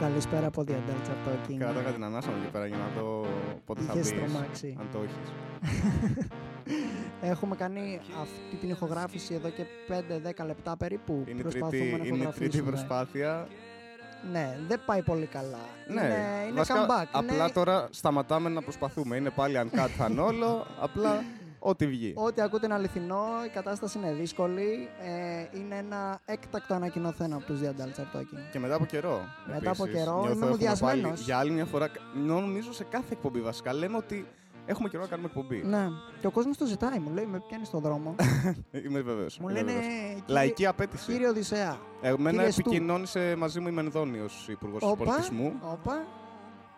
Καλησπέρα από The Adult Chat Talking. Κράταγα την ανάσα μου εκεί πέρα για να δω πότε θα Είχες μπεις, τρομάξει. αν το έχεις. Έχουμε κάνει αυτή την ηχογράφηση εδώ και 5-10 λεπτά περίπου. Είναι η Προσπαθούμε τρίτη, να είναι η τρίτη ηχογραφήσουμε. προσπάθεια. Ναι, δεν πάει πολύ καλά. Ναι, είναι, είναι βασικά, comeback. απλά είναι... τώρα σταματάμε να προσπαθούμε. Είναι πάλι αν κάτι θα είναι όλο, απλά ό,τι βγει. Ό,τι ακούτε είναι αληθινό, η κατάσταση είναι δύσκολη. Ε, είναι ένα έκτακτο ανακοινωθέν από τους The Adult Chat Talking. Και μετά από καιρό. Μετά από επίσης, καιρό, νιώθω είμαι έχουμε μουδιασμένος. πάλι Για άλλη μια φορά, νομίζω σε κάθε εκπομπή βασικά, λέμε ότι έχουμε καιρό να κάνουμε εκπομπή. Ναι, και ο κόσμος το ζητάει, μου λέει, με πιάνει στον δρόμο. Είμαι βεβαίως. μου είμαι λένε, βεβαίως. κύριε, Λαϊκή απέτηση. κύριε Οδυσσέα. Εμένα κύριε Στου. επικοινώνησε μαζί μου η Μενδώνη ως Υπουργός Όπα, Πολιτισμού. όπα.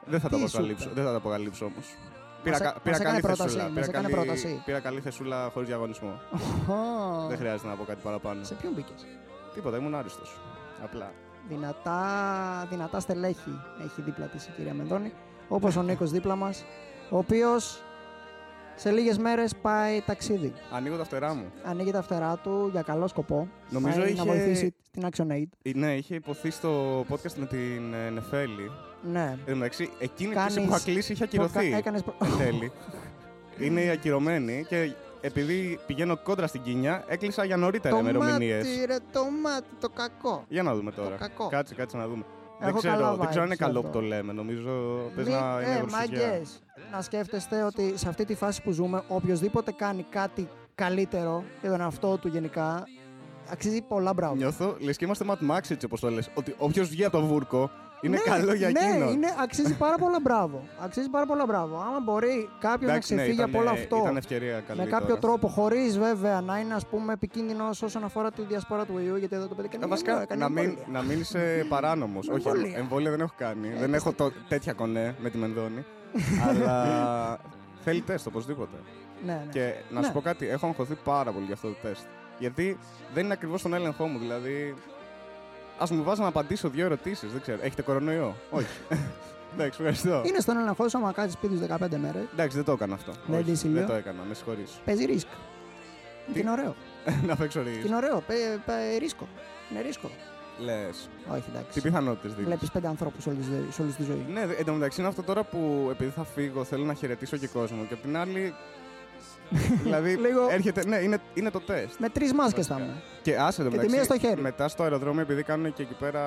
Δεν θα τα Τι σου αποκαλύψω, είπε; δεν θα τα αποκαλύψω όμως. Μας Πήρα, έ- κα- μας πήρα έκανε καλή πρόταση, θεσούλα. μας Πήρα έκανε καλή, πρόταση. πήρα καλή θεσούλα χωρίς διαγωνισμό. Ω, Δεν χρειάζεται να πω κάτι παραπάνω. Σε ποιον μπήκες; Τίποτα, ήμουν άριστος. Απλά. Δυνατά, δυνατά στελέχη έχει δίπλα της η κυρία Μενδώνη. Όπως ο Νίκος δίπλα μας, ο οποίος σε λίγες μέρες πάει ταξίδι. Ανοίγω τα φτερά μου. Ανοίγει τα φτερά του για καλό σκοπό. Νομίζω πάει είχε- να βοηθήσει την ActionAid. Ε, Ναι, είχε υποθεί στο podcast με την ε, Νεφέλη. Ναι. Εν τω μεταξύ, εκείνη η Κάνεις- πτήση που είχα κλείσει είχε ακυρωθεί. Κα- Έκανες... προ- Εν τέλει. Είναι η ακυρωμένη και επειδή πηγαίνω κόντρα στην Κίνια, έκλεισα για νωρίτερα το ημερομηνίες. μάτι ρε, το μάτι, το κακό. Για να δούμε τώρα. κακό. Κάτσε, κάτσε να δούμε. Έχω δεν, ξέρω, καλά δεν ξέρω αν είναι vibes καλό αυτό. που το λέμε. Νομίζω πες Μη- να είναι ε, γρουσουζιά. μάγκες, να σκέφτεστε ότι σε αυτή τη φάση που ζούμε, οποιοδήποτε κάνει κάτι καλύτερο για τον εαυτό του γενικά, αξίζει πολλά μπράβο. Νιώθω λες και είμαστε Mad Max έτσι όπως το λες. Ότι όποιος βγει από το βούρκο είναι ναι, καλό για ναι, εκείνον. είναι, αξίζει πάρα πολλά μπράβο. Αξίζει πάρα πολλά μπράβο. Άμα μπορεί κάποιος να Εντάξει, ναι, ξεφύγει ήταν, από όλο αυτό Ήταν ευκαιρία καλή με κάποιο τώρα. τρόπο, χωρίς βέβαια να είναι ας πούμε επικίνδυνος όσον αφορά τη διασπόρα του ιού, γιατί εδώ το παιδί κάνει Ε, βασικά, κάνει να μην, εμβόλια. να μην είσαι παράνομος. Όχι, Εμβόλια. εμβόλια δεν έχω κάνει. Ε, δεν έχω το, τέτοια κονέ με τη Μενδώνη. αλλά θέλει τεστ οπωσδήποτε. Ναι, ναι. Και να Ναι. σου πω κάτι, έχω αγχωθεί πάρα πολύ για αυτό το τεστ. Γιατί δεν είναι ακριβώς τον έλεγχό μου. Δηλαδή, ας μου βάζει να απαντήσω δύο ερωτήσεις. Δεν ξέρω. Έχετε κορονοϊό; Όχι. Εντάξει, ευχαριστώ. Είναι στον έλεγχό σου άμα κάτσει σπίτι σου 15 μέρες. Εντάξει, δεν το έκανα αυτό. Δεν Όχι, δεις ηλιο; δεν το έκανα, με συγχωρείς. Παίζει ρίσκ. Και είναι ωραίο. να παίξω Και ρίσκο. είναι ωραίο. Παι, παι, ρίσκο. Είναι ρίσκο. Λες. Όχι, Τι εντάξει. πιθανότητες δίνεις; Βλέπεις πέντε ανθρώπους όλη, τη ζωή- σε όλη τη ζωή. Ναι, εν τω μεταξύ είναι αυτό τώρα που επειδή θα φύγω θέλω να χαιρετήσω και κόσμο. Και απ' την άλλη. Δηλαδή Λίγο- έρχεται. Ναι, είναι, είναι το τεστ. Με τρεις μάσκες θα Βασικά. είμαι. Και άσε το Και τη μεταξύ, μία στο χέρι. Μετά στο αεροδρόμιο, επειδή κάνουν και εκεί πέρα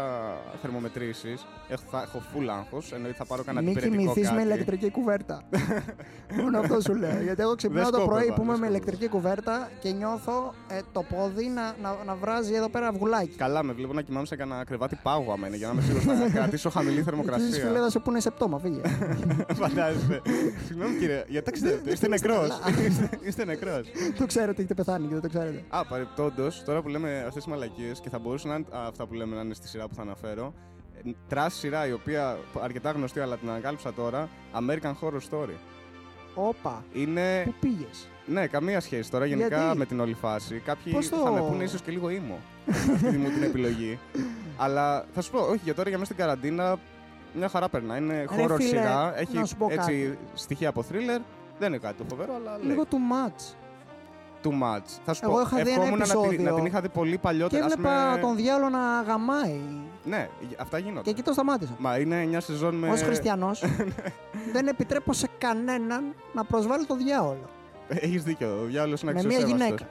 θερμομετρήσεις, έχω, θα έχω full άγχος. Εννοείται θα πάρω κανένα Μην υπηρετικό κοιμηθείς με κάτι. ηλεκτρική κουβέρτα. Μόνο αυτό σου λέω. Γιατί εγώ ξυπνάω Δεν το πρωί σκόπευα, που είμαι δεν με σκόπευα. ηλεκτρική κουβέρτα και νιώθω ε, το πόδι να, να, να βράζει εδώ πέρα αυγουλάκι. Καλά, με βλέπω να κοιμάμαι σε κανένα κρεβάτι πάγου αμένα για να είμαι σίγουρος να κρατήσω χαμηλή Εσύ θερμοκρασία. φίλε θα σε πούνε σε πτώμα, φύγε. Φαντάζεσαι. Συγγνώμη κύριε, γιατί ταξιδεύετε, είστε νεκρός. Είστε νεκρός. το ξέρω ότι έχετε πεθάνει και δεν το ξέρετε. Α, παρεπτόντω, τώρα που λέμε αυτές τις μαλακίες και θα μπορούσαν να είναι α, αυτά που λέμε να είναι στη σειρά που θα αναφέρω. ε, Τρας σειρά η οποία αρκετά γνωστή αλλά την ανακάλυψα τώρα. American Horror Story. Όπα, Είναι. πού πήγες; Ναι, καμία σχέση τώρα γενικά Γιατί; με την όλη φάση. Κάποιοι Πώς το- θα με πούνε ίσως και λίγο ήμο. αυτή μου την επιλογή. αλλά θα σου πω, όχι για τώρα για μέσα στην καραντίνα μια χαρά περνά. Είναι Ρε horror φίλε, σειρά. Έχει να σου πω έτσι στοιχεία από thriller. Δεν είναι κάτι το φοβερό, αλλά λέει. Λίγο too much. Too much. Θα σου Εγώ πω, είχα δει ένα ευχόμουν να την, επεισόδιο να την είχα δει πολύ Και παλιότερα. ας έβλεπα πούμε- τον διάολο να γαμάει. Ναι, αυτά γίνονται. Και εκεί το σταμάτησα. Μα είναι 9 σεζόν με. Ω χριστιανός, δεν επιτρέπω σε κανέναν να προσβάλλει το διάολο. Έχεις δίκιο. Ο διάολο είναι με μια αξιοσέβαστος. γυναίκα.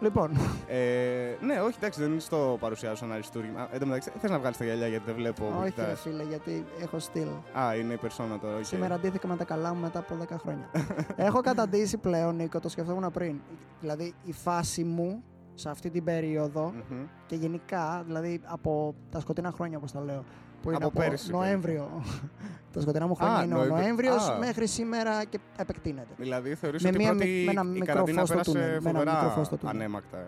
Λοιπόν, Ε, ναι, όχι, εντάξει, δεν στο παρουσιάζω σαν αριστούργημα. Εν τω μεταξύ, θες να βγάλεις τα γυαλιά γιατί δεν βλέπω. που όχι ρε κοιτάς. φίλε, γιατί έχω στυλ. Α, είναι η περσόνα τώρα. οκ. Σήμερα ντύθηκα με τα καλά μου μετά από 10 χρόνια. έχω καταντήσει πλέον, Νίκο, το σκεφτόμουν πριν. Δηλαδή, η φάση μου σε αυτή την περίοδο Μμμ. και γενικά, δηλαδή από τα σκοτεινά χρόνια, όπως τα λέω. Που είναι Από από, πέρυσι, Νοέμβριο. Τα σκοτεινά μου χρόνια Α, είναι ο Νοέμβριο. Νοέμβριος Α. μέχρι σήμερα και επεκτείνεται. Δηλαδή, θεωρείς Με ότι μία- πρώτη με ένα η μικρό καραντίνα φως στο πέρασε τούνελ, με ένα φοβερά μικρό φως στο τούνελ. ανέμακτα. ε.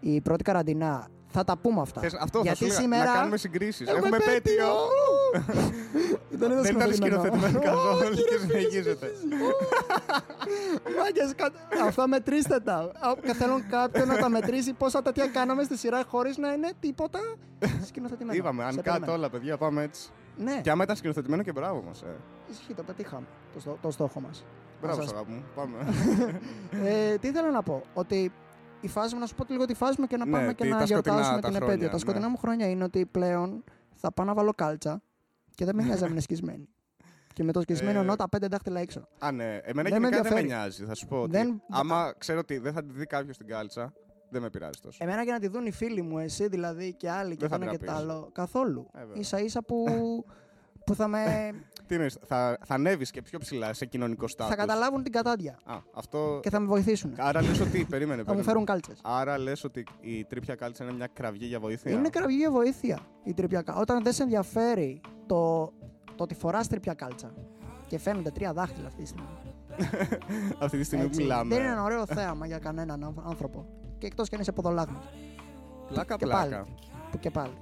Η πρώτη καραντινά. Θα τα πούμε αυτά. Θες, αυτό Γιατί θα σου έλεγα, σήμερα να κάνουμε συγκρίσεις. έχουμε Έχουμε πέτειο! Δεν Δεν ήταν σκηνοθετημένο καθόλου και συνεχίζεται. Μάγκες, κα- αυτά μετρήστε τα. Α, Θέλουν κάποιον να τα μετρήσει πόσα τέτοια κάναμε στη σειρά χωρίς να είναι τίποτα σκηνοθετημένο. Είπαμε, αν Σε κάτω περιμένω. όλα, παιδιά, πάμε έτσι. Ναι, Και άμα ήταν σκηνοθετημένο και μπράβο μας. Ε. ισχύει, το πετύχαμε το, στό- το στόχο μας. Μπράβο, σας- αγάπη μου. Πάμε. ε, τι ήθελα να πω, ότι η φάση μου, να σου πω λίγο τη φάση μου και να Ναι, πάμε και τι- να τα σκοτεινά γιορτάσουμε τα την χρόνια, επέτειο. Τα ναι. σκοτεινά μου χρόνια είναι ότι πλέον θα πάω να βάλω κάλτσα Και δεν με νοιάζει να είναι σκισμένη. Και με το σκισμένο Ε, εννοώ τα πέντε δάχτυλα έξω. Α, ναι. Εμένα Δεν με γενικά δεν με ενδιαφέρει. νοιάζει. Θα σου πω ότι Δεν- άμα ξέρω ότι δεν θα τη δει κάποιος στην κάλτσα, δεν με πειράζει τόσο. Εμένα και να τη δουν οι φίλοι μου, εσύ δηλαδή και άλλοι και Δεν θα το ένα και το τραπείς. άλλο. Καθόλου. Ε, βέβαια. σα ίσα που, που θα, με, Τι εννοείς, θα, θα ανέβεις και πιο ψηλά σε κοινωνικό στάτους; θα καταλάβουν την κατάντια Α, αυτό. και θα με βοηθήσουν. Άρα λες ότι. Περίμενε, Θα μου περίμενε. φέρουν κάλτσες. Άρα λες ότι η τρίπια κάλτσα είναι μια κραυγή για βοήθεια; Είναι κραυγή για βοήθεια η τρίπια κάλτσα. Όταν δεν σε ενδιαφέρει το, το ότι φοράς τρίπια κάλτσα και φαίνονται τρία δάχτυλα αυτή τη στιγμή. Αυτή τη στιγμή που έτσι, μιλάμε. δεν είναι ένα ωραίο θέαμα για κανέναν άνθρω- άνθρωπο. Και εκτός και αν είσαι ποδολάγνο. Πλάκα, και πλάκα. πάλι. Που και πάλι.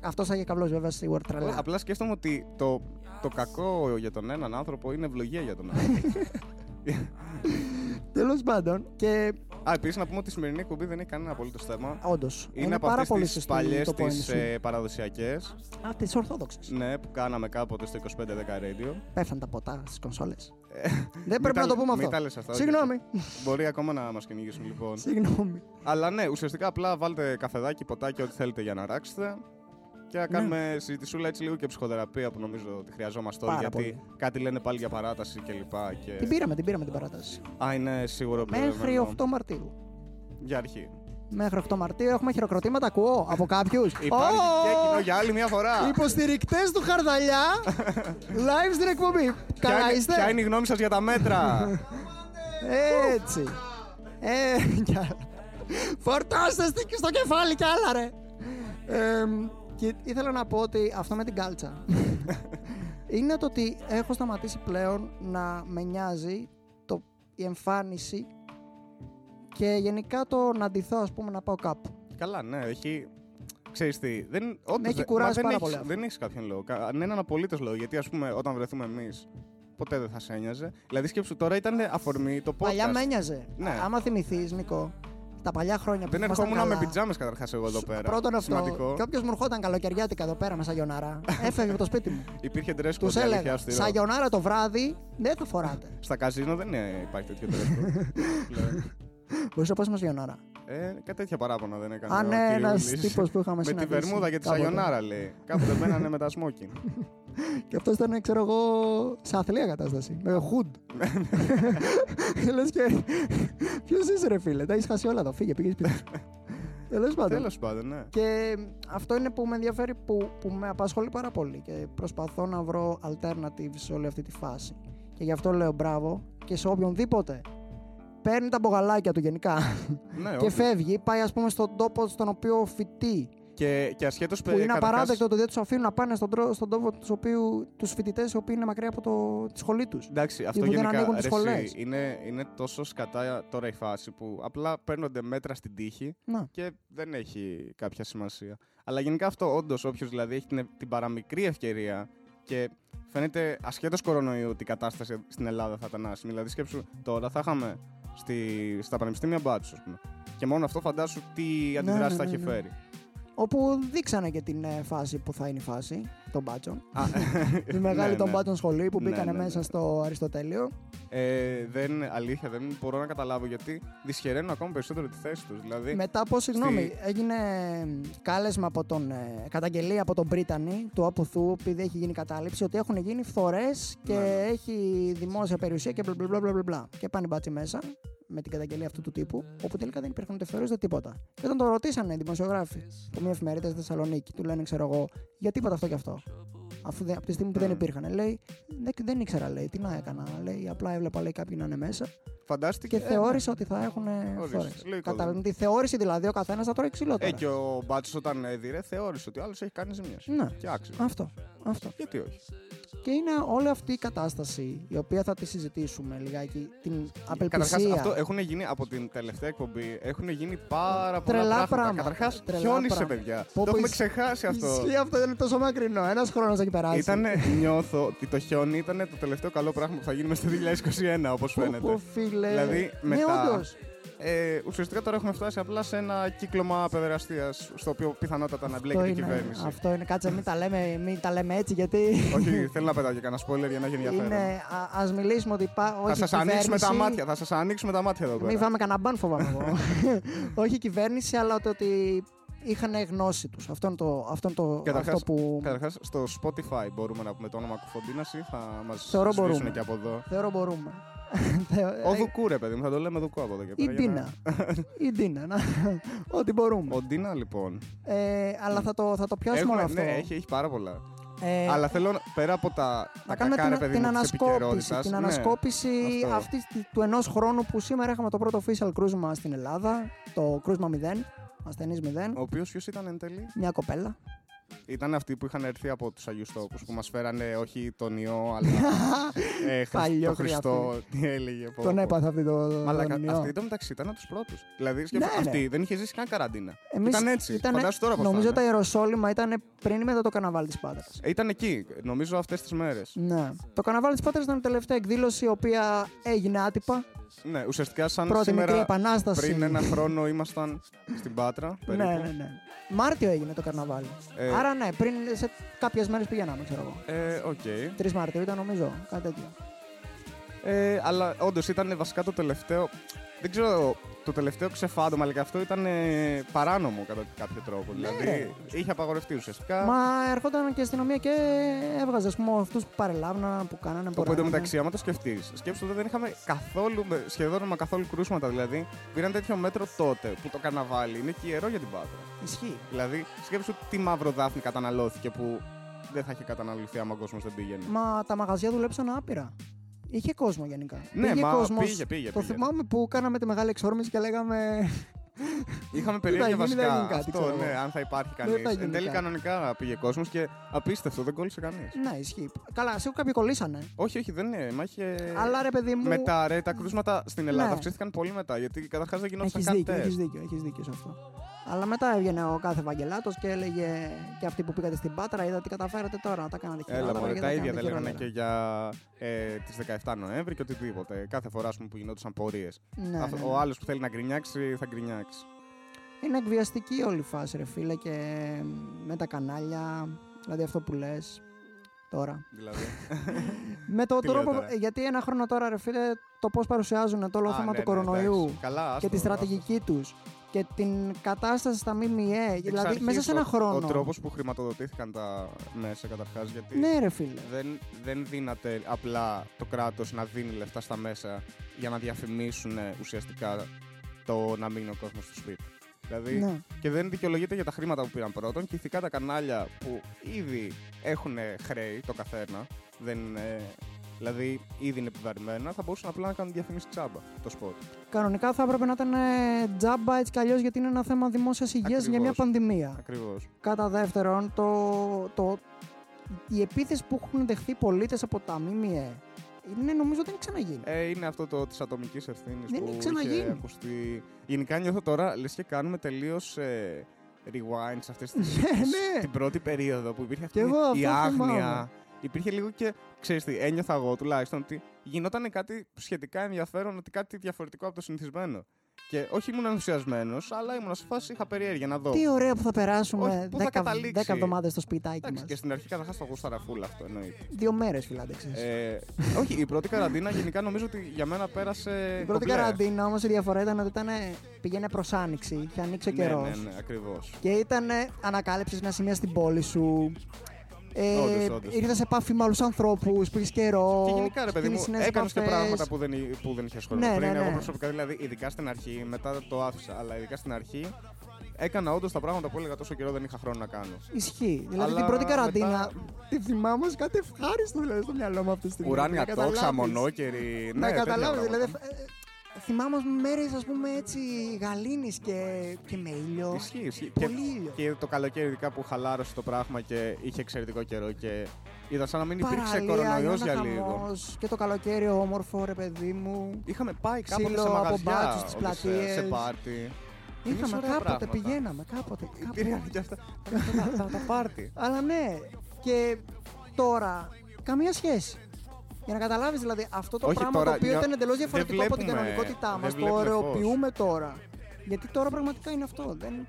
Αυτός θα είχε καβλός βέβαια σίγουρα τρελά. Απλά σκέφτομαι ότι το, το κακό για τον έναν άνθρωπο είναι ευλογία για τον άλλον. Τέλος πάντων. Και Α, επίσης να πούμε ότι η σημερινή εκπομπή δεν έχει κανένα απολύτως θέμα. όντως. Είναι, από πάρα αυτές πολύ τις σωστή παλιές, το point τι σου. ε, παραδοσιακές. Α, τις ορθόδοξες. Ναι, που κάναμε κάποτε στο 2510 Radio. Πέφτανε τα ποτά στις κονσόλες. Ε, Δεν μην πρέπει τα- να το πούμε μην αυτό. τα λες αυτά, όχι. Συγγνώμη. Μπορεί ακόμα να μας κυνηγήσουν λοιπόν. Συγγνώμη. Αλλά ναι, ουσιαστικά απλά βάλτε καφεδάκι, ποτάκι, ό,τι θέλετε για να ράξετε. Και να κάνουμε συζητησούλα έτσι λίγο και ψυχοθεραπεία που νομίζω ότι χρειαζόμαστε όλοι. Πάρα Γιατί πολύ. κάτι λένε πάλι για παράταση κλπ. Και... Την πήραμε, την πήραμε την παράταση. Α, είναι σίγουρο Μέχρι πληρωμένο. 8 Μαρτίου. Για αρχή. Μέχρι 8 Μαρτίου έχουμε χειροκροτήματα, ακούω από κάποιους. Υπάρχει και κοινό για άλλη μια φορά. Υποστηρικτές του Χαρδαλιά live στην εκπομπή. Ποια Καλά είναι- είστε; Ποια είναι η γνώμη σας για τα μέτρα. Έτσι. Ε, κι άλλα. Φορτώστε στη- στο κεφάλι κι άλλα, ρε. Ε, και ήθελα να πω ότι αυτό με την κάλτσα είναι το ότι έχω σταματήσει πλέον να με νοιάζει το, η εμφάνιση και γενικά το να ντυθώ, ας πούμε, να πάω κάπου. Καλά, ναι, έχει. Ξέρεις τι, δεν, όντως, έχει δεν- κουράσει μα δεν πάρα έχεις- πολύ αυτό. Δεν έχεις κάποιον λόγο. Κανέναν απολύτως λόγο. Γιατί, ας πούμε, όταν βρεθούμε εμείς, ποτέ δεν θα σε ένοιαζε. Δηλαδή, σκέψου τώρα ήταν αφορμή το podcast. Παλιά με ένοιαζε. Ναι. Άμα θυμηθείς, Νικό, τα παλιά χρόνια που Δεν ήμασταν ερχόμουν με καλά, πιτζάμες καταρχάς εγώ εδώ πέρα. Πρώτον αυτό. Σημαντικό. Και όποιος μου ερχόταν καλοκαιριάτικα εδώ πέρα με σαγιονάρα, έφευγε από το σπίτι μου. Υπήρχε dress Τους code αλήθεια έλεγα, αυστηρό. σαγιονάρα το βράδυ δεν θα φοράτε. Στα καζίνο δεν είναι, υπάρχει τέτοιο dress code. πλέον. Μπορεί να πα με σαγιονάρα. ε, κάτι τέτοια παράπονα δεν έκανε. Α, ο ναι, ένας κυριούλης. τύπος που είχαμε Με τη συναντήσει. βερμούδα και τη κάποτε. σαγιονάρα λέει. Κάποτε μένανε με τα smoking. Και αυτός ήταν, ξέρω εγώ, σε αθλία κατάσταση. Με hood. Λες και. Ποιος είσαι, ρε φίλε, τα έχεις χάσει όλα εδώ. Φύγε, πήγες σπίτι. σου. Τέλο πάντων. Τέλος πάντων, ναι. Και αυτό είναι που με ενδιαφέρει, που, που με απασχολεί πάρα πολύ και προσπαθώ να βρω alternatives σε όλη αυτή τη φάση. Και γι' αυτό λέω μπράβο και σε οποιονδήποτε παίρνει τα μπογαλάκια του γενικά ναι και όντως. φεύγει, πάει ας πούμε στον τόπο στον οποίο φοιτεί. Και, και ασχέτως Που είναι απαράδεκτο το ότι δεν τους αφήνουν να πάνε στον, τρό- στον τόπο τους οποίου τους φοιτητές οι οποίοι είναι μακριά από το, τη σχολή τους. Εντάξει, αυτό που δεν γενικά ανοίγουν τις ρε, εσύ, σχολές. είναι, είναι τόσο σκατά τώρα η φάση που απλά παίρνονται μέτρα στην τύχη Να. και δεν έχει κάποια σημασία. Αλλά γενικά αυτό όντως, όποιος δηλαδή έχει την, την παραμικρή ευκαιρία και φαίνεται ασχέτως κορονοϊού ότι η κατάσταση στην Ελλάδα θα ήταν άσχημη. Δηλαδή, σκέψου τώρα θα είχαμε στη, στα πανεπιστήμια μπάτσους, ας πούμε. Και μόνο αυτό φαντάσου τι αντιδράσεις ναι, θα ναι, έχει ναι. φέρει. Όπου δείξανε και την ε, φάση που θα είναι η φάση των μπάτσων. Α, Η μεγάλη ναι, των ναι. μπάτσων σχολή που Ναι, μπήκανε ναι, ναι. μέσα στο Αριστοτέλειο. Ε, δεν, αλήθεια, δεν μπορώ να καταλάβω γιατί δυσχεραίνουν ακόμα περισσότερο τη θέση τους. Δηλαδή, Μετά από, συγγνώμη, Στη- έγινε κάλεσμα από τον. Ε, καταγγελία από τον Πρίτανη του Αποθού, επειδή έχει γίνει κατάληψη, ότι έχουν γίνει φθορές και Ναι, ναι. έχει δημόσια περιουσία και μπλα μπλα μπλα μπλα μπλα. Και πάνε οι μπάτσοι μέσα με την καταγγελία αυτού του τύπου, όπου τελικά δεν υπήρχαν ούτε φθορές ούτε τίποτα. Και όταν το ρωτήσανε οι δημοσιογράφοι από μια εφημερίδα στη Θεσσαλονίκη, του λένε, ξέρω εγώ, γιατί είπατε αυτό και αυτό. Αφού δεν, από τη στιγμή που δεν Mm. υπήρχαν, λέει, δεν, δεν ήξερα, λέει, τι να έκανα. Λέει, απλά έβλεπα λέει, κάποιοι να είναι μέσα φαντάστηκε. και ε, θεώρησα ότι θα έχουν Ορίστε, φορές. λογικό Καταλαβαίνω. Τη θεώρηση δηλαδή ο καθένας θα τρώει ξύλο Ε, τώρα. και ο Μπάτσος όταν έδιρε θεώρησε ότι ο άλλος έχει κάνει ζημιέ. Ναι. Και άξιο. Αυτό. Αυτό. Γιατί όχι. Και είναι όλη αυτή η κατάσταση η οποία θα τη συζητήσουμε λιγάκι. Την Καταρχάς, απελπισία. αυτό έχουν γίνει από την τελευταία εκπομπή. Έχουν γίνει πάρα πολλά Τρελά πράγματα. πράγματα. Καταρχάς, Τρελά χιόνισε, πράγματα. παιδιά. Πω, το πω, έχουμε ισ- ξεχάσει αυτό. Ισχύει αυτό, είναι τόσο μακρινό. Ένας χρόνος έχει περάσει. Ήταν, νιώθω ότι το χιόνι ήταν το τελευταίο καλό πράγμα που θα γίνει μέσα στο 2021, όπως Πω, φαίνεται. πω, φίλε. Δηλαδή, Ναι, μετά- όντως. Ε, ουσιαστικά τώρα έχουμε φτάσει απλά σε ένα κύκλωμα παιδεραστία, στο οποίο πιθανότατα να μπλέκει Αυτό η είναι, κυβέρνηση. αυτό είναι. Κάτσε, μην τα λέμε, μην τα λέμε έτσι, γιατί. Όχι, θέλω να πετάω και κανένα spoiler για να έχει ενδιαφέρον. είναι, α ας μιλήσουμε ότι πά, όχι Θα σας ανοίξουμε τα κυβέρνηση- μάτια, θα σας ανοίξουμε τα μάτια εδώ Μην πέρα. φάμε κανένα μπαν, φοβάμαι εγώ. όχι η κυβέρνηση, αλλά το ότι είχαν γνώση τους. Αυτό είναι το, αυτό, είναι το, Καταρχάς- αυτό που Καταρχάς, στο Spotify μπορούμε να πούμε το όνομα Κουφοντίνας ή θα μας Θεωρώ σβήσουν μπορούμε. και από εδώ. θεωρώ μπορούμε. Θεω- Ο ε, Δουκού, ρε παιδί μου, θα το λέμε Δουκού από εδώ και Ή πέρα. για να- Ντίνα. Ή Ντίνα. να- Ό,τι μπορούμε. Ο Ντίνα, λοιπόν. Ε, αλλά θα το, θα το πιάσουμε Έχουμε, όλο αυτό. ναι, έχει, έχει πάρα πολλά. Ε, Αλλά θέλω να- πέρα από τα, να τα κάνουμε κακά, ρε την, παιδί την μου, της ανασκόπηση, επικαιρότητας, την ναι. ανασκόπηση αυτό. αυτής τη- του ενός χρόνου που σήμερα είχαμε το πρώτο official κρούσμα στην Ελλάδα, το κρούσμα 0, ασθενής 0, Ο οποίος ποιος ήταν εν τέλει; μια κοπέλα. Ήταν αυτοί που είχαν έρθει από τους Αγίους Τόπου που μας φέρανε όχι τον ιό, αλλά ε, Χριστ- Παλιό το Χριστό. Τι έλεγε. πω, Τον πω. έπαθα αυτή το Μαλάκα, τον ιό. αυτή ήταν μεταξύ, ήταν από τους πρώτους. Δηλαδή, σκέφτομαι, Ναι, ναι. αυτή δεν είχε ζήσει καν καραντίνα. Εμείς ήταν έτσι. ήτανε- Φαντάσου τώρα πώς Νομίζω τα ήταν. Ιεροσόλυμα ήταν πριν ή μετά το καναβάλι της Πάτρας. Ε, Ήταν εκεί, νομίζω αυτές τις μέρες. Ναι. Το καναβάλι της Πάτρας ήταν η τελευταία εκδήλωση η οποία έγινε άτυπα. Ναι, ουσιαστικά σαν Πρώτη μικρή σήμερα επανάσταση. πριν ένα χρόνο ήμασταν στην Πάτρα. ναι, Περίπου. ναι, ναι. Μάρτιο έγινε το καρναβάλι. Ε, Άρα ναι, πριν σε κάποιες μέρες πηγαίναμε, ξέρω εγώ. ε, οκ. 3 Μαρτίου ήταν νομίζω, κάτι τέτοιο. Ε, αλλά όντως ήταν βασικά το τελευταίο. Δεν ξέρω, το τελευταίο ξεφάντωμα, αλλά και αυτό ήταν ε, παράνομο κατά κάποιο τρόπο. Ναι, δηλαδή ρε. είχε απαγορευτεί ουσιαστικά. Μα ερχόταν και η αστυνομία και έβγαζε ας πούμε αυτούς που παρελαύναν, που κάνανε Όπου ποράνε. εντωμεταξύ, άμα το σκεφτείς, σκέψου ότι δεν είχαμε καθόλου, με- σχεδόν μα καθόλου κρούσματα. Δηλαδή, πήραν τέτοιο μέτρο τότε που το καρναβάλι είναι και ιερό για την Πάτρα. Ισχύει. Δηλαδή, σκέψου τι μαύρο δάφνη καταναλώθηκε που δεν θα είχε καταναλωθεί άμα ο κόσμος δεν πήγαινε. Μα τα μαγαζιά δουλέψαν άπειρα. Είχε κόσμο γενικά. Ναι, πήγε μα κόσμος. πήγε, πήγε, Το πήγε. θυμάμαι που κάναμε τη μεγάλη εξόρμηση και λέγαμε. Είχαμε Τι θα περίεργα γίνει, δεν βασικά. γίνει κάτι, αυτό, ξέρω ναι, εγώ. αν θα υπάρχει Δεν κανείς. θα γίνει Εν τέλει, κάτι. κανονικά πήγε κόσμος και απίστευτο, δεν κόλλησε κανείς. ναι, ισχύει. Καλά, σίγουρα κάποιοι κολλήσανε. Όχι, όχι, δεν είναι. Μα είχε. Αλλά ρε παιδί μου. Μετά, ρε, τα κρούσματα στην Ελλάδα Ναι. αυξήθηκαν πολύ μετά. Γιατί καταρχάς δεν γινόταν Έχεις καν δίκιο, τεστ. έχεις δίκιο, έχεις δίκιο σε αυτό. Αλλά μετά έβγαινε ο κάθε Ευαγγελάτος και έλεγε και αυτοί που πήγατε στην Πάτρα, είδα τι καταφέρατε τώρα, τα κάνατε χειρότερα. Έλα, μωρέ, και τα ίδια κάνατε δεν λέγανε χειρότερα. και για ε, τις 17 Νοέμβρη και οτιδήποτε. Κάθε φορά ας πούμε, που γινόντουσαν πορείες. Ναι, ναι, ναι. Ο άλλος που θέλει να γκρινιάξει θα γκρινιάξει. Είναι εκβιαστική όλη η φάση, ρε φίλε, και με τα κανάλια, δηλαδή αυτό που λες τώρα. Δηλαδή. με το Τι λέω τρόπο. τώρα; Γιατί ένα χρόνο τώρα, ρε φίλε, το πώς παρουσιάζουν το όλο Α, θέμα ναι, του ναι, κορονοϊού εντάξει. Καλά, και άστο, τη στρατηγική τους και την κατάσταση στα ΜΜΕ. Εξ Δηλαδή, αρχής, μέσα σε ένα ο- χρόνο. Ο τρόπος που χρηματοδοτήθηκαν τα μέσα καταρχάς. Γιατί Ναι, ρε φίλε. δεν, δεν δίνατε απλά το κράτος να δίνει λεφτά στα μέσα για να διαφημίσουν ε, ουσιαστικά το να μείνει ο κόσμος στο σπίτι. Δηλαδή, Ναι. και δεν δικαιολογείται για τα χρήματα που πήραν πρώτον και ηθικά τα κανάλια που ήδη έχουν χρέη το καθένα, δεν, ε, δηλαδή ήδη είναι επιβαρημένα, θα μπορούσαν απλά να κάνουν διαφημίσεις τσάμπα το σπορ. Κανονικά θα έπρεπε να ήταν ε, τζάμπα έτσι κι αλλιώς γιατί είναι ένα θέμα δημόσιας υγείας για μια Ακριβώς. πανδημία. Ακριβώς. Κατά δεύτερον, το, το, η επίθεση που έχουν δεχθεί πολίτες από τα ΜΜΕ είναι νομίζω δεν έχει ξαναγίνει. Ε, είναι αυτό το της ατομικής ευθύνης Δεν που έχει είχε ξαναγίνει. ακουστεί. Γενικά νιώθω τώρα, λες και κάνουμε τελείως ε, rewind σε αυτές τις, Ναι, ναι. την πρώτη περίοδο που υπήρχε αυτή Κι εγώ η αυτό άγνοια. θυμάμαι. Υπήρχε λίγο και, ξέρεις τι, ένιωθα εγώ τουλάχιστον ότι γινόταν κάτι σχετικά ενδιαφέρον, ότι κάτι διαφορετικό από το συνηθισμένο. Και όχι ήμουν ενθουσιασμένος, αλλά ήμουν σε φάση, είχα περιέργεια να δω. Τι ωραία που θα περάσουμε Όχι, πού θα 10 καταλήξει. εβδομάδες στο σπιτάκι Εντάξει, μας. και στην αρχή καταρχάς το γούσταρα φούλ αυτό εννοείται. Δύο μέρες φιλάντεξε. Ε, όχι, η πρώτη καραντίνα γενικά νομίζω ότι για μένα πέρασε. Η πρώτη κομπλέ. καραντίνα όμως η διαφορά ήταν ότι ήταν, πήγαινε προς άνοιξη, είχε ανοίξει ο καιρό. Ναι, ναι, ναι, ακριβώς. Και ήταν ανακάλυψες μια σημεία στην πόλη σου. Ε, Όντως, όντως. Ήρθε σε επαφή με άλλους ανθρώπους, πήγε καιρό. Και γενικά, ρε παιδί μου, ξεκίνησες νέες έκανε και επαφές. πράγματα που δεν, που δεν είχε χρόνο. Ναι, πριν. ναι, Εγώ ναι. προσωπικά, δηλαδή, ειδικά στην αρχή, μετά το άφησα, αλλά ειδικά στην αρχή, έκανα όντως τα πράγματα που έλεγα τόσο καιρό δεν είχα χρόνο να κάνω. Ισχύει. Δηλαδή Αλλά την πρώτη καραντίνα. μετά- Τη θυμάμαι ως κάτι ευχάριστο δηλαδή, στο μυαλό μου αυτή τη στιγμή. Ουράνια Να τόξα, καταλάβεις. μονόκερη. Να ναι, τέτοια καταλάβεις. πράγματα. Δηλαδή, ε, ε, θυμάμαι μέρε, α πούμε, έτσι γαλήνη και, και με ήλιο. Ισχύει, ισχύει. Και, Πολύ ήλιο. και το καλοκαίρι, ειδικά που χαλάρωσε το πράγμα και είχε εξαιρετικό καιρό και είδα σαν να μην υπήρξε Παραλία, κορονοϊό γινόταν για λίγο. χαμός, Και το καλοκαίρι όμορφο, ρε παιδί μου. Είχαμε πάει κάποτε Ξύλο σε από μαγαζιά, μπάτσους στις όχι σε- πλατείες. σε πάρτι. Είναι Είχαμε ωραία κάποτε, πράγματα. πηγαίναμε κάποτε. κάπου. Υπήρχαν και αυτά τα- τα- τα πάρτι. Αλλά ναι. Και τώρα, καμία σχέση. Για να καταλάβεις δηλαδή αυτό το Όχι, πράγμα τώρα, το οποίο νιώ- ήταν εντελώς δεν διαφορετικό από την βλέπουμε- κανονικότητά δεν μας. Το βλέπουμε ωρεοποιούμε τώρα. Γιατί τώρα πραγματικά είναι αυτό. Δεν,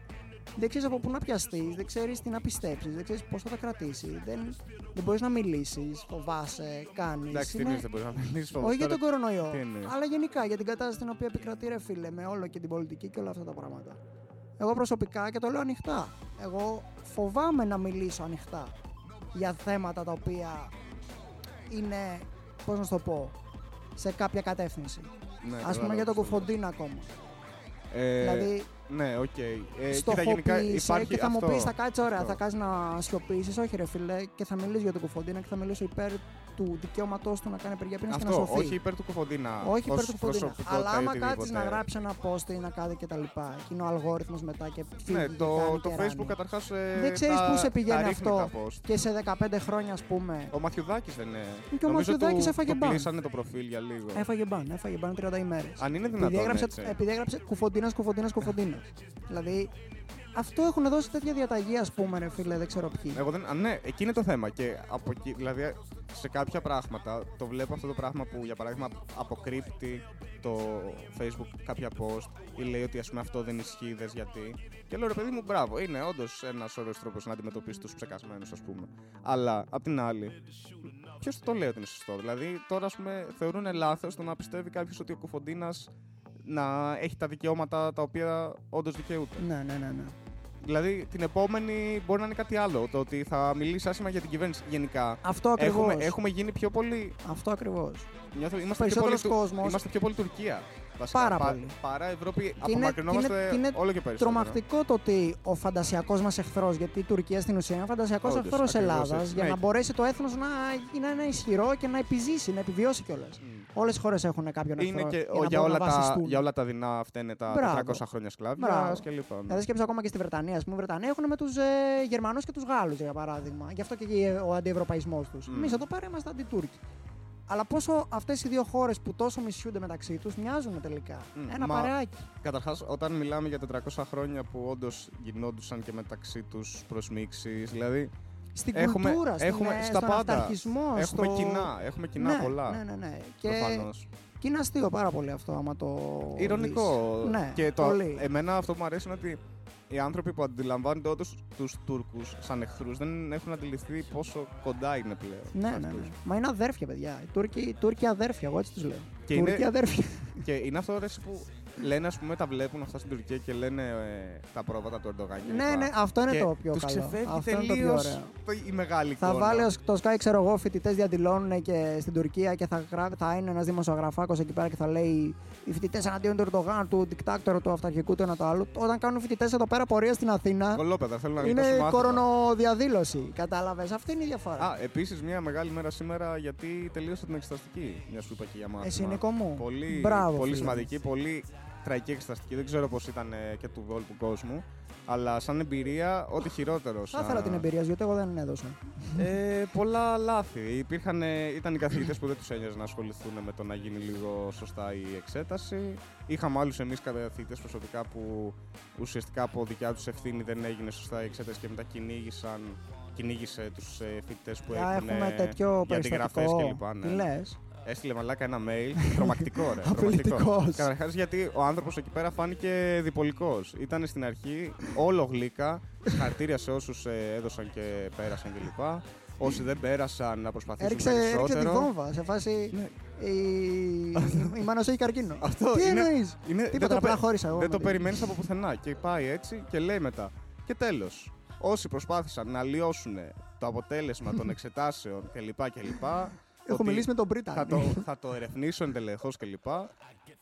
δεν ξέρεις από πού να πιαστείς, δεν ξέρεις τι να πιστέψεις, δεν ξέρεις πώς θα τα κρατήσεις. Δεν, δεν μπορείς να μιλήσεις, φοβάσαι, κάνεις. Εντάξει, τι εννοείς, δεν μπορείς να μιλήσεις Όχι για τον κορονοϊό, τι εννοείς; αλλά γενικά για την κατάσταση την οποία επικρατεί ρε φίλε με όλο και την πολιτική και όλα αυτά τα πράγματα. Εγώ προσωπικά και το λέω ανοιχτά. Εγώ φοβάμαι να μιλήσω ανοιχτά για θέματα τα οποία είναι, πώς να σου το πω, σε κάποια κατεύθυνση. Ναι, Ας πούμε κατάλαβα για τον τι λες. Κουφοντίνα ακόμα. Ε, δηλαδή, Ναι, οκ. Ε, κοίτα, στοχοποίηση γενικά υπάρχει και θα αυτό. μου πεις, θα κάτσεις ωραία, Αυτό. θα κάτσεις να σιωπήσεις. Όχι, ρε φίλε, και θα μιλήσεις για τον Κουφοντίνα και θα μιλήσω υπέρ του δικαιώματός του να κάνει απεργία πείνας και να Αυτό, σωθεί. όχι υπέρ του Κοφοντίνα. Όχι υπέρ ως του Κουφοντίνα. προσωπικότητα Αλλά ή άμα κάτσει οτιδήποτε. να γράψει ένα post ή να κάνει κτλ. Και είναι ο αλγόριθμος μετά και φύγει. Ναι, και το, κάνει το και Facebook ράνει. καταρχάς. Δεν ξέρεις πού σε πηγαίνει αυτό. Post. Και σε 15 χρόνια, ας πούμε, Ο Μαθιουδάκης δεν είναι. Και ο Νομίζω Μαθιουδάκης του, έφαγε το μπαν. κλείσανε το προφίλ για λίγο. έφαγε μπαν. Έφαγε μπαν 30 ημέρες. Αν είναι Επειδή δυνατόν. έγραψε, έτσι. επειδή έγραψε κουφοντίνας, κουφοντίνας, κουφοντίνας. δηλαδή, αυτό έχουν δώσει τέτοια διαταγή, ας πούμε, ρε φίλε, δεν ξέρω ποιοι. Εγώ δεν, α, ναι, εκεί είναι το θέμα. Και από εκεί, δηλαδή σε κάποια πράγματα το βλέπω αυτό το πράγμα που για παράδειγμα αποκρύπτει το Facebook κάποια post ή λέει ότι ας πούμε αυτό δεν ισχύει, δες γιατί. Και λέω ρε παιδί μου, μπράβο, είναι όντως ένας ωραίος τρόπος να αντιμετωπίσεις τους ψεκασμένους, ας πούμε. Αλλά απ' την άλλη, ποιος το λέει ότι είναι σωστό; Δηλαδή τώρα, ας πούμε, θεωρούν λάθος το να πιστεύει κάποιος ότι ο Κουφοντίνας να έχει τα δικαιώματα τα οποία όντως δικαιούται. Ναι, ναι, ναι. ναι. Δηλαδή την επόμενη μπορεί να είναι κάτι άλλο. Το ότι θα μιλήσει άσχημα για την κυβέρνηση γενικά. Αυτό ακριβώς. Έχουμε, έχουμε γίνει πιο πολύ. Αυτό ακριβώς. Νιώθω, είμαστε, πιο πολύ, Περισσότερος του- κόσμος. είμαστε πιο πολύ Τουρκία. Βασικά, Πάρα πα- πολύ. Παρά Ευρώπη, Και είναι- απομακρυνόμαστε και είναι- και είναι όλο και περισσότερο. Τρομακτικό το ότι ο φαντασιακός μας εχθρός, γιατί η Τουρκία στην ουσία είναι φαντασιακός Όντως, εχθρός ακριβώς Ελλάδας, έτσι. για Ναι. να μπορέσει το έθνος να είναι ένα ισχυρό και να επιζήσει, να επιβιώσει κιόλας. Μμ. Όλες οι χώρες έχουν κάποιον εχθρό. Είναι και για, ο- να για, μπορούν όλα να τα, βασιστούν. για όλα τα δεινά φταίνε τα Μπράβο. 400 χρόνια σκλάβιας Μπράβο. και λοιπά. ναι. Δηλαδή σκέψω ακόμα και στη Βρετανία. Α πούμε, οι Βρετανοί έχουν με τους ε, Γερμανούς και τους Γάλλους, για παράδειγμα. Γι' αυτό και ο αντιευρωπαϊσμός τους. Μμ. Εμείς εδώ πέρα είμαστε αντιτούρκοι. Αλλά πόσο αυτές οι δύο χώρες που τόσο μισιούνται μεταξύ τους μοιάζουν τελικά. Μμ, Ένα μα- παρεάκι. Καταρχάς, όταν μιλάμε για 400 χρόνια που όντως γινόντουσαν και μεταξύ τους προσμίξεις, δηλαδή Στην έχουμε- κουλτούρα, στην, έχουμε ε, στα στον πάντα. αυταρχισμό. έχουμε στο... κοινά, έχουμε κοινά ναι, πολλά. Ναι, ναι, ναι. Και, Προφανώς. και είναι αστείο πάρα πολύ αυτό, άμα το. Ηρωνικό. δεις. Ναι, και το, πολύ. εμένα αυτό που μου αρέσει είναι ότι οι άνθρωποι που αντιλαμβάνονται όντως τους Τούρκους σαν εχθρούς δεν έχουν αντιληφθεί πόσο κοντά είναι πλέον. Ναι, σε ναι, αυτούς. ναι. Μα είναι αδέρφια, παιδιά. Οι Τούρκοι, οι Τούρκοι αδέρφια, εγώ έτσι τους λέω. Και Τούρκοι είναι, αδέρφια. και είναι αυτό ρε, που λένε, ας πούμε, τα βλέπουν αυτά στην Τουρκία και λένε ε, τα πρόβατα του Ερντογάν. και ναι, λοιπά. ναι, αυτό είναι Και το πιο τους καλό. ξεφεύγει Αυτό είναι το πιο τελείως ωραίο. το- η μεγάλη Θα εικόνα. βάλει ως- το Sky, ξέρω εγώ, φοιτητές διαδηλώνουν και στην Τουρκία και θα, γρά- θα είναι ένας δημοσιογραφάκο εκεί πέρα και θα λέει οι φοιτητές εναντίον του Ερντογάν, του δικτάκτορα, του αυταρχικού, του ένα το άλλο. Όταν κάνουν φοιτητές εδώ πέρα πορεία στην Αθήνα, Κολόπεδα, θέλω να είναι γλιτώσω μάθημα. κορονοδιαδήλωση. Κατάλαβες. Αυτή είναι η διαφορά. Α, επίσης μια μεγάλη μέρα σήμερα γιατί τελείωσε την εξεταστική. Μιας σου είπα και για μάθημα. Εσύ Νίκο μου. Πολύ, Μπράβο, πολύ φίλε. σημαντική, πολύ τραγική εξεταστική. Δεν ξέρω πώς ήταν ε, και του υπόλοιπου κόσμου. Αλλά σαν εμπειρία, ό,τι χειρότερος. Θα ήθελα την εμπειρία σου, γιατί εγώ δεν έδωσα. Ε, πολλά λάθη. Υπήρχαν, ε, ήταν οι καθηγητές που δεν τους ένοιαζε να ασχοληθούν με το να γίνει λίγο σωστά η εξέταση. Είχαμε άλλους εμείς καθηγητές προσωπικά που ουσιαστικά από δικιά τους ευθύνη δεν έγινε σωστά η εξέταση και μετά κυνήγησαν. Κυνήγησε τους φοιτητές που Για έχουν έχουμε τέτοιο για αντιγραφές περιστατικό. κλπ, ναι. Τι λες; Έστειλε μαλάκα ένα mail. τρομακτικό, ρε. Απειλητικός. Καταρχάς, γιατί ο άνθρωπος εκεί πέρα φάνηκε διπολικός. Ήταν στην αρχή όλο γλύκα. Συγχαρητήρια σε όσους έδωσαν και πέρασαν κλπ. Όσοι δεν πέρασαν να προσπαθήσουν Έριξε, έριξε τη περισσότερο. βόμβα σε φάση. Ναι. Η, η Μάνος έχει καρκίνο. Αυτό Τι είναι- εννοείς; Είναι, δεν Τίποτα, το, απλά πε- χώρισα εγώ. δεν με το την- περιμένεις από πουθενά. Και πάει έτσι και λέει μετά. Και τέλος. Όσοι προσπάθησαν να λιώσουν το αποτέλεσμα των εξετάσεων κλπ. κλπ Έχω ότι μιλήσει με τον Πρίτα. θα το, θα το ερευνήσω εντελεχώς κλπ.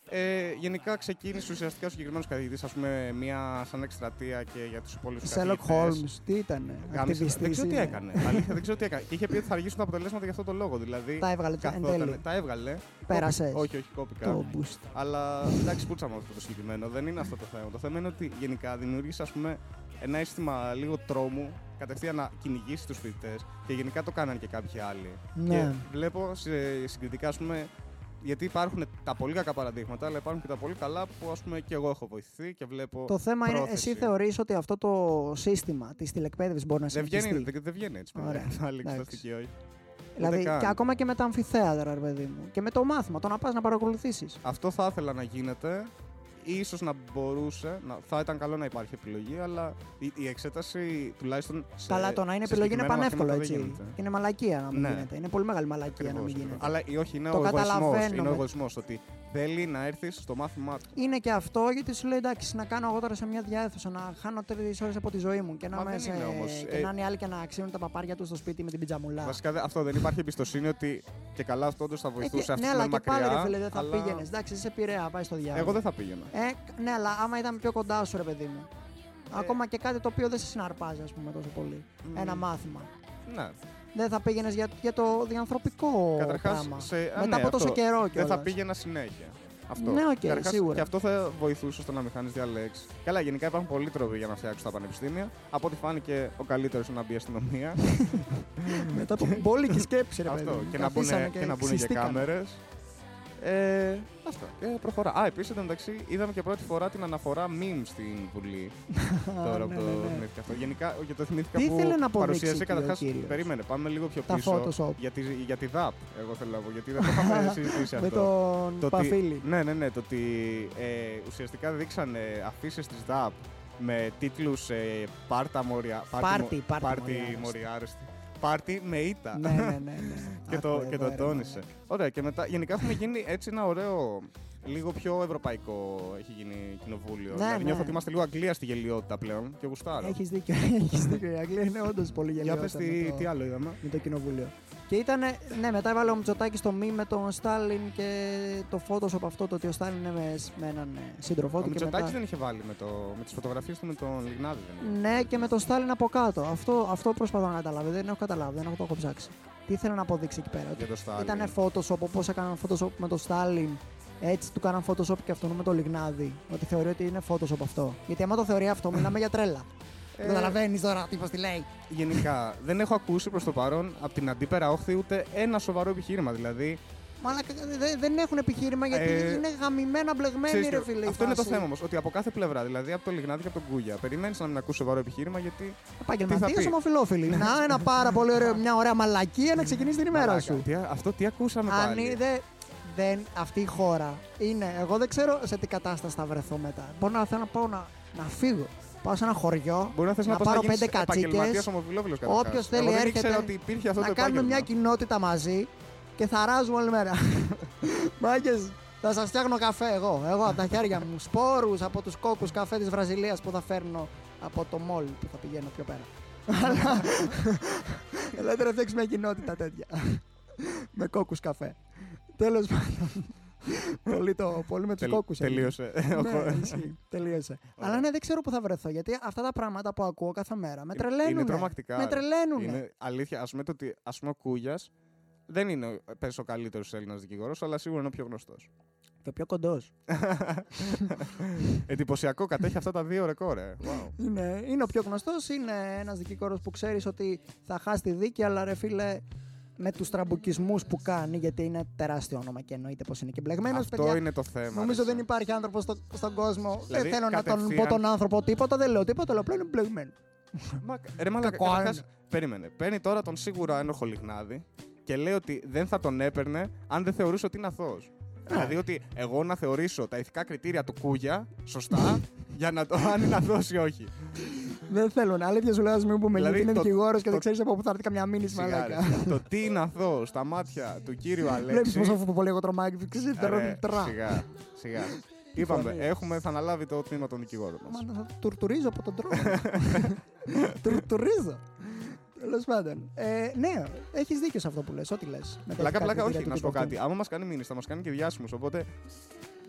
Ε, γενικά ξεκίνησε ουσιαστικά ο συγκεκριμένος καθηγητής, ας πούμε, μια σαν εκστρατεία και για τους υπόλοιπους Σέλοκ Χόλμ, τι ήταν. Γάμισε. Δεν ξέρω τι έκανε. Αλήθεια, δεν ξέρω τι έκανε. Και είχε πει ότι θα αργήσουν τα αποτελέσματα για αυτό το λόγο. Δηλαδή. Τα έβγαλε εν καθόταν- τέλει. Τα έβγαλε. Πέρασες. Κόπη- Όχι, όχι, κόπηκα. Το boost. Αλλά εντάξει, πούτσα με αυτό το συγκεκριμένο. Δεν είναι αυτό το θέμα. Το θέμα είναι ότι γενικά δημιούργησε ας πούμε, ένα αίσθημα λίγο τρόμου κατευθείαν να κυνηγήσει τους φοιτητές και γενικά το κάνανε και κάποιοι άλλοι. Ναι. Και βλέπω σε, συγκριτικά, ας πούμε, γιατί υπάρχουν τα πολύ κακά παραδείγματα, αλλά υπάρχουν και τα πολύ καλά που ας πούμε και εγώ έχω βοηθηθεί και βλέπω. Το θέμα είναι, πρόθεση. εσύ θεωρείς ότι αυτό το σύστημα της τηλεκπαίδευσης μπορεί να Δεν συνεχιστεί; βγαίνει, δεν, δεν βγαίνει έτσι. παιδιά. Ωραία. Άλλη Εντάξει. εξεταστική, όχι. Δηλαδή, Ούτε καν. και ακόμα και με τα αμφιθέατρα, ρε παιδί μου. Και με το μάθημα, το να πας να παρακολουθήσεις. Αυτό θα ήθελα να γίνεται. Ίσως να μπορούσε, να, θα ήταν καλό να υπάρχει επιλογή, αλλά η, η εξέταση τουλάχιστον. Σε, Καλά, το να είναι σε επιλογή είναι συγκεκριμένα πανεύκολο μαθήματα έτσι. δεν γίνεται. Είναι μαλακία να μην Ναι. γίνεται. Είναι πολύ μεγάλη μαλακία να Ακριβώς, μην γίνεται. Αλλά ή όχι, είναι Το ο εγωισμός. καταλαβαίνω Είναι ο με- εγωισμός ότι θέλει να έρθεις στο μάθημά του. Είναι και αυτό γιατί σου λέει εντάξει, να κάνω εγώ τώρα σε μια διάθεση, να χάνω τρεις ώρες από τη ζωή μου και να, Μα είμαι δεν σε... είναι όμως. και Ε, να είναι οι άλλοι και να ξύνουν τα παπάρια τους στο σπίτι με την πιτζαμουλά. Βασικά δε- αυτό δεν υπάρχει εμπιστοσύνη ότι και καλά αυτό όντως θα Ε, βοηθούσε και- αυτό ναι, που αλλά είναι και πάλι μακριά. ρε φίλε, δεν θα αλλά πήγαινες. Εντάξει, είσαι Πειραιά, πάει στο διάολο. Εγώ δεν θα πήγαινα. Ε, ναι, αλλά άμα ήταν πιο κοντά σου, ρε παιδί μου. Ε. Ακόμα και κάτι το οποίο δεν σε συναρπάζει, ας πούμε, τόσο πολύ. Μμ. Ένα μάθημα. Ναι. Δεν θα πήγαινες για, για το διανθρωπικό Καταρχάς, πράγμα. σε... α, Μετά ναι, από τόσο αυτό. καιρό Δεν κιόλας. θα πήγαινα συνέχεια. Αυτό. Ναι, οκ, Καταρχάς, σίγουρα. Και αυτό θα βοηθούσε στο να μην χάνεις διαλέξεις. Καλά, γενικά υπάρχουν πολλοί τρόποι για να φτιάξουν τα πανεπιστήμια. Από ό,τι φάνηκε, ο καλύτερος είναι να μπει η αστυνομία. Μετά από μπόλικη σκέψη, ρε παιδί. αυτό. μου. Και να μπουν Καθίσανε και, να μπουν και ξυστήκανε. κάμερες. Ε, αυτό. Και προχωρά. Α, επίσης εντωμεταξύ είδαμε και πρώτη φορά την αναφορά meme στην Βουλή. Α, τώρα ναι, που το ναι, ναι. θυμήθηκα αυτό. Γενικά, και το θυμήθηκα Τι που ήθελε να αποδείξει παρουσίασε εκεί ο καταρχάς, κύριος; Περίμενε, πάμε λίγο πιο Τα πίσω. Photoshop. Για τη, για τη ΔΑΠ, εγώ θέλω να πω, γιατί δεν το είχαμε συζητήσει Με αυτό. τον Το ότι- Παφίλη. Ναι, ναι, ναι. Το ότι ε, ουσιαστικά δείξανε αφήσεις της ΔΑΠ με τίτλους ε, Πάρτα Μωριά. Πάρτι, πάρτι Πάρτι Μοριάρεστη. Μοριάρεστη. Πάρτι με ήττα. ναι, ναι, ναι, ναι. και το, Άκου και εδώ, το ρε, τόνισε. μάνα. Ωραία, και μετά γενικά έχουμε γίνει έτσι ένα ωραίο. Λίγο πιο ευρωπαϊκό έχει γίνει κοινοβούλιο. Ναι, δηλαδή ναι. νιώθω ότι είμαστε λίγο Αγγλία στη γελιότητα πλέον και γουστάρω. Έχεις δίκιο, έχεις δίκιο. Η Αγγλία είναι όντως πολύ Για γελιότητα. πες με τι, το- τι άλλο είδαμε. με το κοινοβούλιο. Και ήταν, ναι, μετά έβαλε ο Μητσοτάκης στο μη με τον Στάλιν και το Photoshop αυτό το ότι ο Στάλιν είναι με, με έναν ε, σύντροφό Ο του. και Μητσοτάκης μετά... δεν είχε βάλει με, το, με τις φωτογραφίες του με τον Λιγνάδη. Δεν είχε. Ναι, και με τον Στάλιν από κάτω. Αυτό, αυτό προσπαθώ να καταλάβω. Δεν έχω καταλάβει, δεν έχω το έχω ψάξει. Τι ήθελε να αποδείξει εκεί πέρα. Για το Στάλιν. Ήταν Photoshop, όπως έκαναν Photoshop με τον Στάλιν. Έτσι του κάναν Photoshop και αυτόν με τον Λιγνάδη. Ότι θεωρεί ότι είναι Photoshop αυτό. Γιατί άμα το θεωρεί αυτό, μιλάμε για τρέλα. Ε, Καταλαβαίνεις τώρα τι τι λέει. Γενικά, δεν έχω ακούσει προς το παρόν από την αντίπερα όχθη ούτε ένα σοβαρό επιχείρημα. Δηλαδή, Μαλάκα, δε- δεν έχουν επιχείρημα γιατί Ε, είναι γαμημένα μπλεγμένοι, ξέρεις ρε τι, φίλε. η αυτό είναι το φάση. θέμα όμως. Ότι από κάθε πλευρά, δηλαδή από τον Λιγνάδη και από τον Κούγια, περιμένεις να μην ακούσει σοβαρό επιχείρημα γιατί. Τι θα Επαγγελματίες πει; ομοφυλόφιλοι. Να, ένα πάρα πολύ ωραίο, μια ωραία μαλακία να ξεκινήσει την ημέρα Μαλάκα, σου. τι- αυτό τι ακούσαμε Αν πάλι. είδε. Δεν, αυτή η χώρα είναι. Εγώ δεν ξέρω σε τι κατάσταση θα βρεθώ μετά. Μπορώ να θέλω να πάω να, να φύγω. Πάω σε ένα χωριό. Μπορεί να θες να, να πας πάρω να γίνεις πέντε κατσίκες. επαγγελματίας ομοφυλόφιλος καταρχάς. Όποιος θέλει Εγώ δεν έρχεται ήξερα ότι υπήρχε αυτό να το κάνουμε μια επάγγελμα. κοινότητα μαζί και θα ράζουμε όλη μέρα. Μάγκες, θα σας φτιάχνω καφέ εγώ. Εγώ από τα χέρια μου. Σπόρους από τους κόκκους καφέ της Βραζιλίας που θα φέρνω από το μόλ που θα πηγαίνω πιο πέρα. Αλλά. Ελάτε να φτιάξουμε μια κοινότητα τέτοια. Με κόκκους καφέ. Τέλος πάντων. Πολύ, το, πολύ με τους Τελ- κόκκους. Τελείωσε. Ναι, ισχύει. Τελείωσε. Αλλά ναι, δεν ξέρω πού θα βρεθώ. Γιατί αυτά τα πράγματα που ακούω κάθε μέρα με τρελαίνουν. Είναι τρομακτικά. Με ρε. τρελαίνουν. Είναι αλήθεια. Α πούμε το ότι ας πούμε, ο Κούγιας δεν είναι πες, ο καλύτερος Έλληνας δικηγόρος, αλλά σίγουρα είναι ο πιο γνωστός. Και ο πιο κοντός. Εντυπωσιακό, κατέχει αυτά τα δύο ρεκόρ. ε. Wow. Είναι, είναι ο πιο γνωστός. Είναι ένας δικηγόρος που ξέρεις ότι θα χάσει τη δίκη, αλλά ρε φίλε, με τους τραμπουκισμούς που κάνει, γιατί είναι τεράστιο όνομα και εννοείται πως είναι και μπλεγμένος. Αυτό είναι το θέμα. Νομίζω ρε, δεν εσύ. υπάρχει άνθρωπο στο, στον κόσμο. Δηλαδή, δεν θέλω να τον πω κατευθείαν- τον άνθρωπο τίποτα, δεν λέω τίποτα, αλλά απλά είναι μπλεγμένος. Μα, ρε μαλάκα, Κακό καταρχάς, είναι. περίμενε. Παίρνει τώρα τον σίγουρα ένοχο Λιγνάδη και λέει ότι δεν θα τον έπαιρνε αν δεν θεωρούσε ότι είναι αθώος. Δηλαδή ότι εγώ να θεωρήσω τα ηθικά κριτήρια του Κούγια σωστά για να το αν είναι αθώος ή όχι. Δεν θέλω να αλήθεια σου λέω, ας μην πούμε Δηλαδή, γιατί είναι το- δικηγόρος και το- δεν ξέρεις από πού θα έρθει καμιά μήνυση Σιγά, μαλάκα. ρε. το τι είναι αθώος στα μάτια του κύριου Βλέπεις Αλέξη. πόσο πολύ εγώ τρομάκι. Ε, ρε, Τρα. Σιγά, σιγά. Είπαμε, φωνή. έχουμε, θα αναλάβει το τμήμα των δικηγόρων μας. Μα θα τουρτουρίζω από τον τρόπο. τουρτουρίζω. Τέλος πάντων. Ε, ναι, έχεις δίκιο σε αυτό που λες. Ό,τι λες. Πλάκα, πλάκα, όχι, να σου πω κάτι. Άμα μας κάνει μήνυση, θα μας κάνει και διάσημου. Οπότε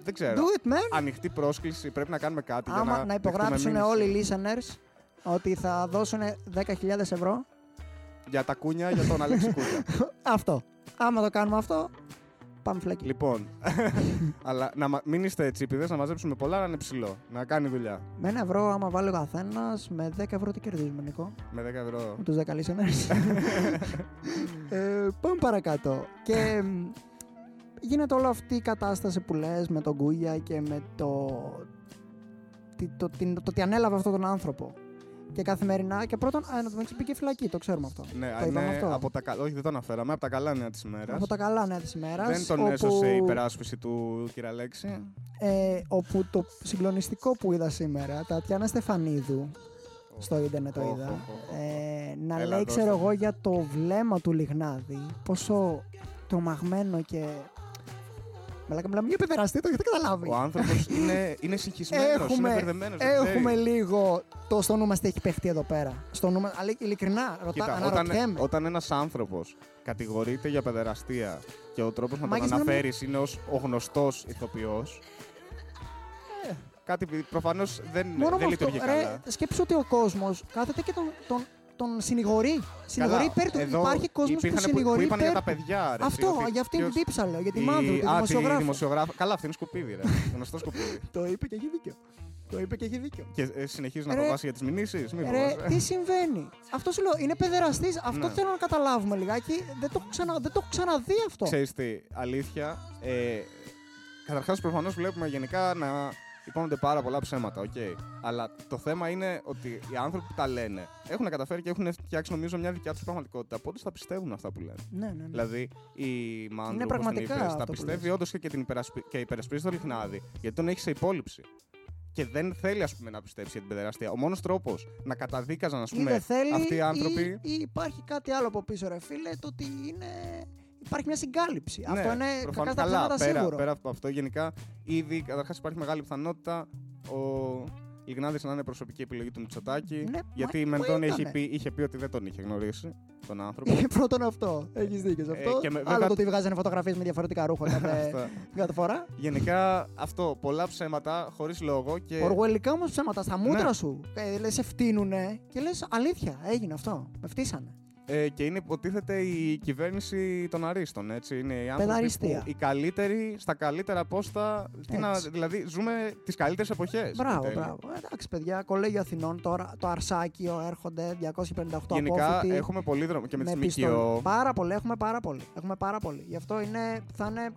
δεν ξέρω. Do it, man. Ανοιχτή πρόσκληση, πρέπει να κάνουμε κάτι για Άμα να. να υπογράψουν δεχτούμε όλοι οι μήνυση. listeners ότι θα δώσουν 10.000 ευρώ. Για τα κούνια, για τον Αλέξη Κούγια. Αυτό. Άμα το κάνουμε αυτό, πάμε φλέκι. λοιπόν. αλλά να μα- μην είστε τσίπηδε, να μαζέψουμε πολλά, να είναι ψηλό. Να κάνει δουλειά. Με ένα ευρώ, άμα βάλει ο καθένας, με 10 ευρώ τι κερδίζουμε, Νικό. Με 10 ευρώ. Με τους 10 listeners. ε, πάμε παρακάτω. Και μ, γίνεται όλη αυτή η κατάσταση που λες με τον Κούγια και με το, τι- το, την- το, ότι ανέλαβε αυτόν τον άνθρωπο. Και καθημερινά και πρώτον, α, να το μεταξύ πήγε φυλακή, το ξέρουμε αυτό. Ναι, το είπαμε είναι αυτό. από τα, κα- όχι, δεν το αναφέραμε, από τα καλά νέα της ημέρας. Από τα καλά νέα της ημέρας. Δεν τον όπου, έσωσε η υπεράσπιση του κ. Αλέξη. ε, όπου το συγκλονιστικό που είδα σήμερα, Τατιάνα Στεφανίδου, στο ίντερνετ το Οχ, είδα, οχ, οχ. ε, να Έλα, λέει, δώστε. ξέρω εγώ, για το βλέμμα του Λιγνάδη, πόσο τρομαγμένο και Μαλάκα, μιλάμε για παιδεραστή, το έχετε καταλάβεις. Ο άνθρωπος είναι, είναι συγχυσμένος, είναι Έχουμε, μπερδεμένος. έχουμε λίγο το στο νου μας τι έχει παιχτεί εδώ πέρα. Στο νου μας, αλλά ειλικρινά, ρωτά, Κοίτα, όταν, αναρωτιέμαι. όταν ένας άνθρωπος κατηγορείται για παιδεραστία και ο τρόπος να τον Μάκης, να μην- αναφέρεις είναι ως ο γνωστός ηθοποιός. Ε. Κάτι προφανώς δεν, Μόνο δεν με αυτό, λειτουργεί ρε, καλά. σκέψου ότι ο κόσμος κάθεται και τον, τον, τον συνηγορεί. Συνηγορεί Καλά, υπέρ του. εδώ Υπάρχει κόσμος που υπήρχαν που, που συνηγορεί είπαν υπέρ για τα του. παιδιά. Ρε, Αυτό, ότι για αυτήν την ποιος- τύψα λέω, για τη η- Μάνδρου, τη Α, δημοσιογράφο. δημοσιογράφο. Καλά, αυτή είναι σκουπίδι, ρε. Γνωστό σκουπίδι. Το είπε και έχει δίκιο. Το είπε και έχει δίκιο. και ε, συνεχίζεις να Ρε, προβάσει για τις μηνύσεις. Μην Ρε, φοβάσαι. τι συμβαίνει; Αυτό σου λέω, είναι παιδεραστής. Αυτό Ναι. θέλω να καταλάβουμε λιγάκι. Δεν το έχω, ξανα, δεν το έχω ξαναδεί αυτό. Ξέρεις τι, αλήθεια. Ε, Καταρχάς, προφανώς βλέπουμε γενικά να ειπώνονται πάρα πολλά ψέματα, οκ. Αλλά το θέμα είναι ότι οι άνθρωποι που τα λένε έχουν καταφέρει και έχουν φτιάξει νομίζω μια δικιά τους πραγματικότητα. Οπότε θα πιστεύουν αυτά που λένε; Ναι, ναι, ναι. Δηλαδή, η Μάνδρου, όπως πραγματικά την είπες, αυτό τα που πιστεύει λες. όντως και, και, την υπερασπι... και υπερασπίζει τον Λιγνάδη, γιατί τον έχει σε υπόληψη. Και δεν θέλει, ας πούμε, να πιστέψει για την παιδεραστία. Ο μόνος τρόπος να καταδίκαζαν, ας Ή πούμε, δεν θέλει, αυτοί οι άνθρωποι. Ή, ή υπάρχει κάτι άλλο από πίσω, ρε φίλε, το ότι είναι. Υπάρχει μια συγκάλυψη. Ναι, Αυτό είναι προφανώς. κακά στα Καλά, ψέματα πέρα, σίγουρο. πέρα από αυτό, γενικά, ήδη καταρχάς υπάρχει μεγάλη πιθανότητα ο Λιγνάδη να είναι προσωπική επιλογή του Μητσοτάκη. Ναι, γιατί μα- η πού Μεντών είχε ήτανε; πει, είχε πει ότι δεν τον είχε γνωρίσει τον άνθρωπο. Είναι πρώτον αυτό. Έχεις δίκιο σε Ε, αυτό. και με- Άλλο βέβαια- το ότι βγάζανε φωτογραφίες με διαφορετικά ρούχα κάθε, Αυτά. κάθε φορά. Γενικά αυτό, πολλά ψέματα χωρίς λόγο και. Οργουελικά όμως ψέματα στα μούτρα Ναι. σου. Ε, λες, σε φτύνουνε και λες αλήθεια, έγινε αυτό. Με φτύσανε. Ε, και είναι υποτίθεται η κυβέρνηση των Αρίστων. Έτσι. Είναι οι άνθρωποι Παιδαριστία. που οι καλύτεροι στα καλύτερα πόστα. Τι να, Έτσι. δηλαδή, ζούμε τις καλύτερες εποχές. Μπράβο, μπράβο. Ε, Εντάξει, παιδιά, κολέγιο Αθηνών τώρα, το Αρσάκιο έρχονται 258 Γενικά απόφοιτοι. έχουμε πολύ δρόμο και με, τις πιστολ- ΜΚΟ. Πάρα πολύ, έχουμε πάρα πολύ. Έχουμε πάρα πολύ. Γι' αυτό είναι, θα είναι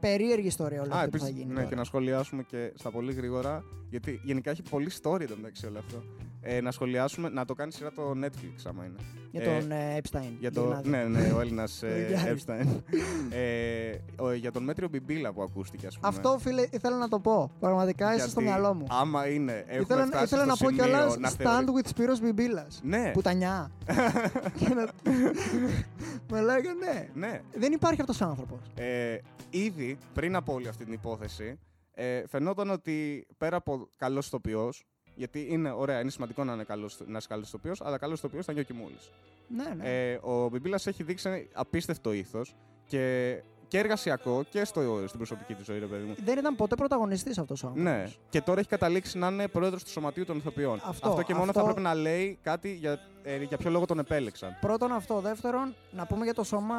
περίεργη ιστορία όλη Α, αυτή που θα επίσης, γίνει. ναι, τώρα. και να σχολιάσουμε και στα πολύ γρήγορα, γιατί γενικά έχει πολλή story εδώ μεταξύ όλο αυτό. Ε, να σχολιάσουμε, να το κάνει σειρά το Netflix, άμα είναι. Για ε, τον ε, Epstein. Για το, Γυρνάδη. ναι, ναι, ο Έλληνας Ο ε, Γιάννης. Epstein. ε, ο- για τον Μέτριο Μπιμπίλα που ακούστηκε, ας πούμε. Αυτό, φίλε, ήθελα να το πω. Πραγματικά είσαι στο Γιατί μυαλό μου. Άμα είναι, έχουμε Ήθελα, φτάσει ήθελα στο να πω σημείο κιόλας να stand θεωρεί- with Σπύρος Μπιμπίλας. Ναι, Πουτανιά. Και να- Με λέγανε ναι. ναι. Δεν υπάρχει αυτός ο άνθρωπος. Ε, ήδη πριν από όλη αυτή την υπόθεση, ε, φαινόταν ότι πέρα από καλός ηθοποιός, γιατί είναι ωραία, είναι σημαντικό να, είναι καλός, να είσαι καλός ηθοποιό, αλλά καλός ηθοποιό ήταν και ο Κιμούλη. Ναι, ναι. Ε, ο Μπιμπίλας έχει δείξει απίστευτο ήθος και, και εργασιακό και στο, στην προσωπική του ζωή, ρε παιδί μου. Δεν ήταν ποτέ πρωταγωνιστής αυτός ο άνθρωπος. Ναι, και τώρα έχει καταλήξει να είναι πρόεδρος του Σωματείου των Ηθοποιών. Αυτό, και μόνο αυτό- θα πρέπει να λέει κάτι για, ε, για ποιο λόγο τον επέλεξαν. Πρώτον αυτό. Δεύτερον, να πούμε για το σώμα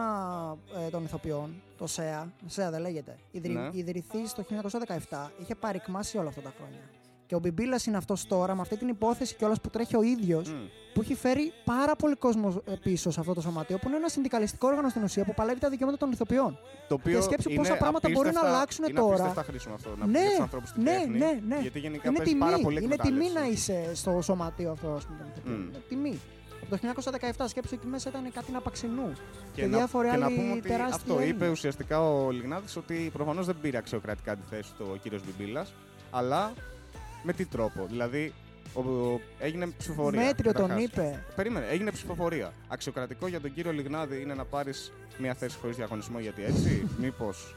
ε, των ηθοποιών, το ΣΕΑ. ΣΕΑ δεν λέγεται. Ιδρυ, Ναι. Ιδρυθείς το 1917. Είχε παρικμάσει όλα αυτά τα χρόνια. Και ο Μπιμπίλας είναι αυτός τώρα, με αυτή την υπόθεση κιόλας που τρέχει ο ίδιος, Μμ. που έχει φέρει πάρα πολύ κόσμο ε, πίσω σε αυτό το σωματείο, που είναι ένα συνδικαλιστικό όργανο στην ουσία που παλεύει τα δικαιώματα των ηθοποιών. Το οποίο Και σκέψου είναι πόσα πράγματα μπορεί να απίστευτα- αλλάξουν είναι τώρα. απίστευτα χρήσιμο αυτό. Να Ναι, πει τους ανθρώπους στην ναι, τέχνη. ναι, ναι. Γιατί γενικά Είναι παίζει τιμή, πάρα πολύ είναι τιμή εκμετάλλευση. να είσαι στο σωματείο αυτό, ας πούμε. των ηθοποιών. Μμ. Είναι τιμή. Από το 1917 σκέψου εκεί μέσα ήταν κάτι να παξινού. Και, να, διάφοροι και να άλλοι πούμε ότι τεράστιοι αυτό είπε Έλληνες. ουσιαστικά ο Λιγνάδης ότι προφανώς δεν πήρε αξιοκρατικά τη θέση του ο κύριος Μπιμπίλας, αλλά με τι τρόπο. Δηλαδή, ο, ο- έγινε ψηφοφορία. Μέτριο τον καταρχάς. είπε. Περίμενε, έγινε ψηφοφορία. Αξιοκρατικό για τον κύριο Λιγνάδη είναι να πάρεις μια θέση χωρίς διαγωνισμό, γιατί έτσι, μήπως.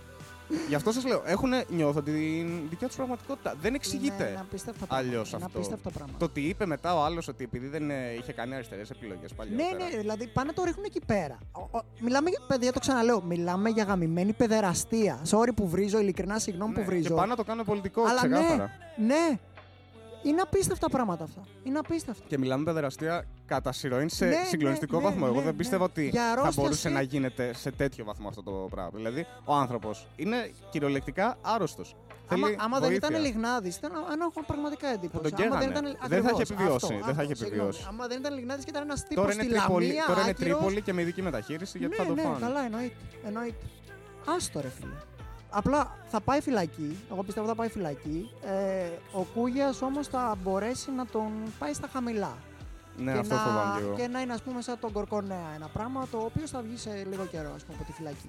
Γι' αυτό σας λέω, έχουν νιώθω την δικιά τους πραγματικότητα. Δεν εξηγείται. Είναι απίστευτα πράγματα. αλλιώς Είναι αυτό. απίστευτα πράγματα. Το ότι είπε μετά ο άλλος ότι επειδή δεν ε, είχε κάνει αριστερές επιλογές παλιότερα. Ναι, ναι, δηλαδή πάνε να το ρίχνουν εκεί πέρα. Ο- ο- μιλάμε για, παιδιά, το ξαναλέω, μιλάμε για γαμημένη παιδεραστία. Sorry που βρίζω, ειλικρινά συγγνώμη Ναι, που βρίζω. Και πάνε να το κάνουν πολιτικό, Αλλά ναι, ξεκάθαρα. ναι, είναι απίστευτα πράγματα αυτά. Είναι απίστευτα. Και μιλάμε παιδεραστία κατά συρροήν σε Ναι, συγκλονιστικό ναι, βαθμό. ναι, Εγώ ναι, δεν πίστευα ναι. ότι Για θα αρρώστια μπορούσε σε- να γίνεται σε τέτοιο βαθμό αυτό το πράγμα. Δηλαδή, ο άνθρωπος είναι κυριολεκτικά άρρωστος. Άμα, άμα δεν ήταν Λιγνάδης, ήταν ένα έχω πραγματικά εντύπωση. τον Άμα καίγανε. ήταν, Δεν θα ακριβώς, είχε επιβιώσει, αυτό, δεν θα αυτό, είχε συγγνώμη. επιβιώσει. Άμα δεν ήταν Λιγνάδης και ήταν ένας τύπος Τώρα στη είναι, Τρίπολη, Λαμία, τώρα είναι άκυρος. Τρίπολη και με ειδική μεταχείριση γιατί ναι, θα το ναι, φάνε. καλά, εννοείται. εννοείται. Άστο ρε φίλε. Απλά θα πάει φυλακή. Εγώ πιστεύω θα πάει φυλακή. Ε, ο Κούγιας όμως θα μπορέσει να τον πάει στα χαμηλά. Ναι, και, αυτό να, φοβάμαι και εγώ. και να είναι, ας πούμε, σαν τον Κορκονέα. Ένα πράγμα το οποίο θα βγει σε λίγο καιρό, ας πούμε, από τη φυλακή.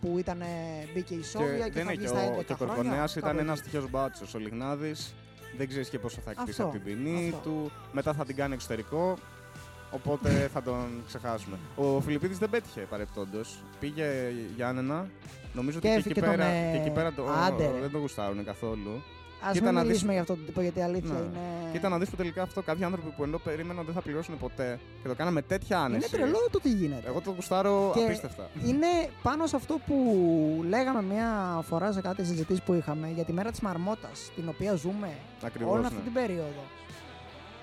Που ήταν, μπήκε η Σόβια και, δεν θα είναι βγει και στα 11 ο, και ο χρόνια. Κορκονέας κάπου ήταν εκεί. ένας τυχαίος μπάτσος. Ο Λιγνάδης δεν ξέρεις και πόσο θα εκτίσει Αυτό, από την ποινή αυτό. του. Μετά θα την κάνει εξωτερικό. Οπότε θα τον ξεχάσουμε. Ο Φιλιππίδης δεν πέτυχε παρεπτόντως. Πήγε Γιάννενα. Νομίζω Και ότι και εκεί, έφυγε τον, πέρα, ε, και εκεί πέρα το, άντε, ρε. δεν το γουστάρουν καθόλου. Α Κοίτα μην να δεις- μιλήσουμε για αυτό το τύπο, γιατί η αλήθεια Ναι. είναι. Κοίτα να δεις που τελικά αυτό κάποιοι άνθρωποι που ενώ περίμεναν ότι δεν θα πληρώσουν ποτέ και το κάναμε τέτοια Είναι άνεση. τρελό το τι γίνεται. Εγώ το γουστάρω Και- απίστευτα. Είναι πάνω σε αυτό που λέγαμε μία φορά σε κάτι συζητήσεις που είχαμε για τη μέρα της Μαρμότας, την οποία ζούμε Ακριβώς, όλη ναι. αυτή την περίοδο.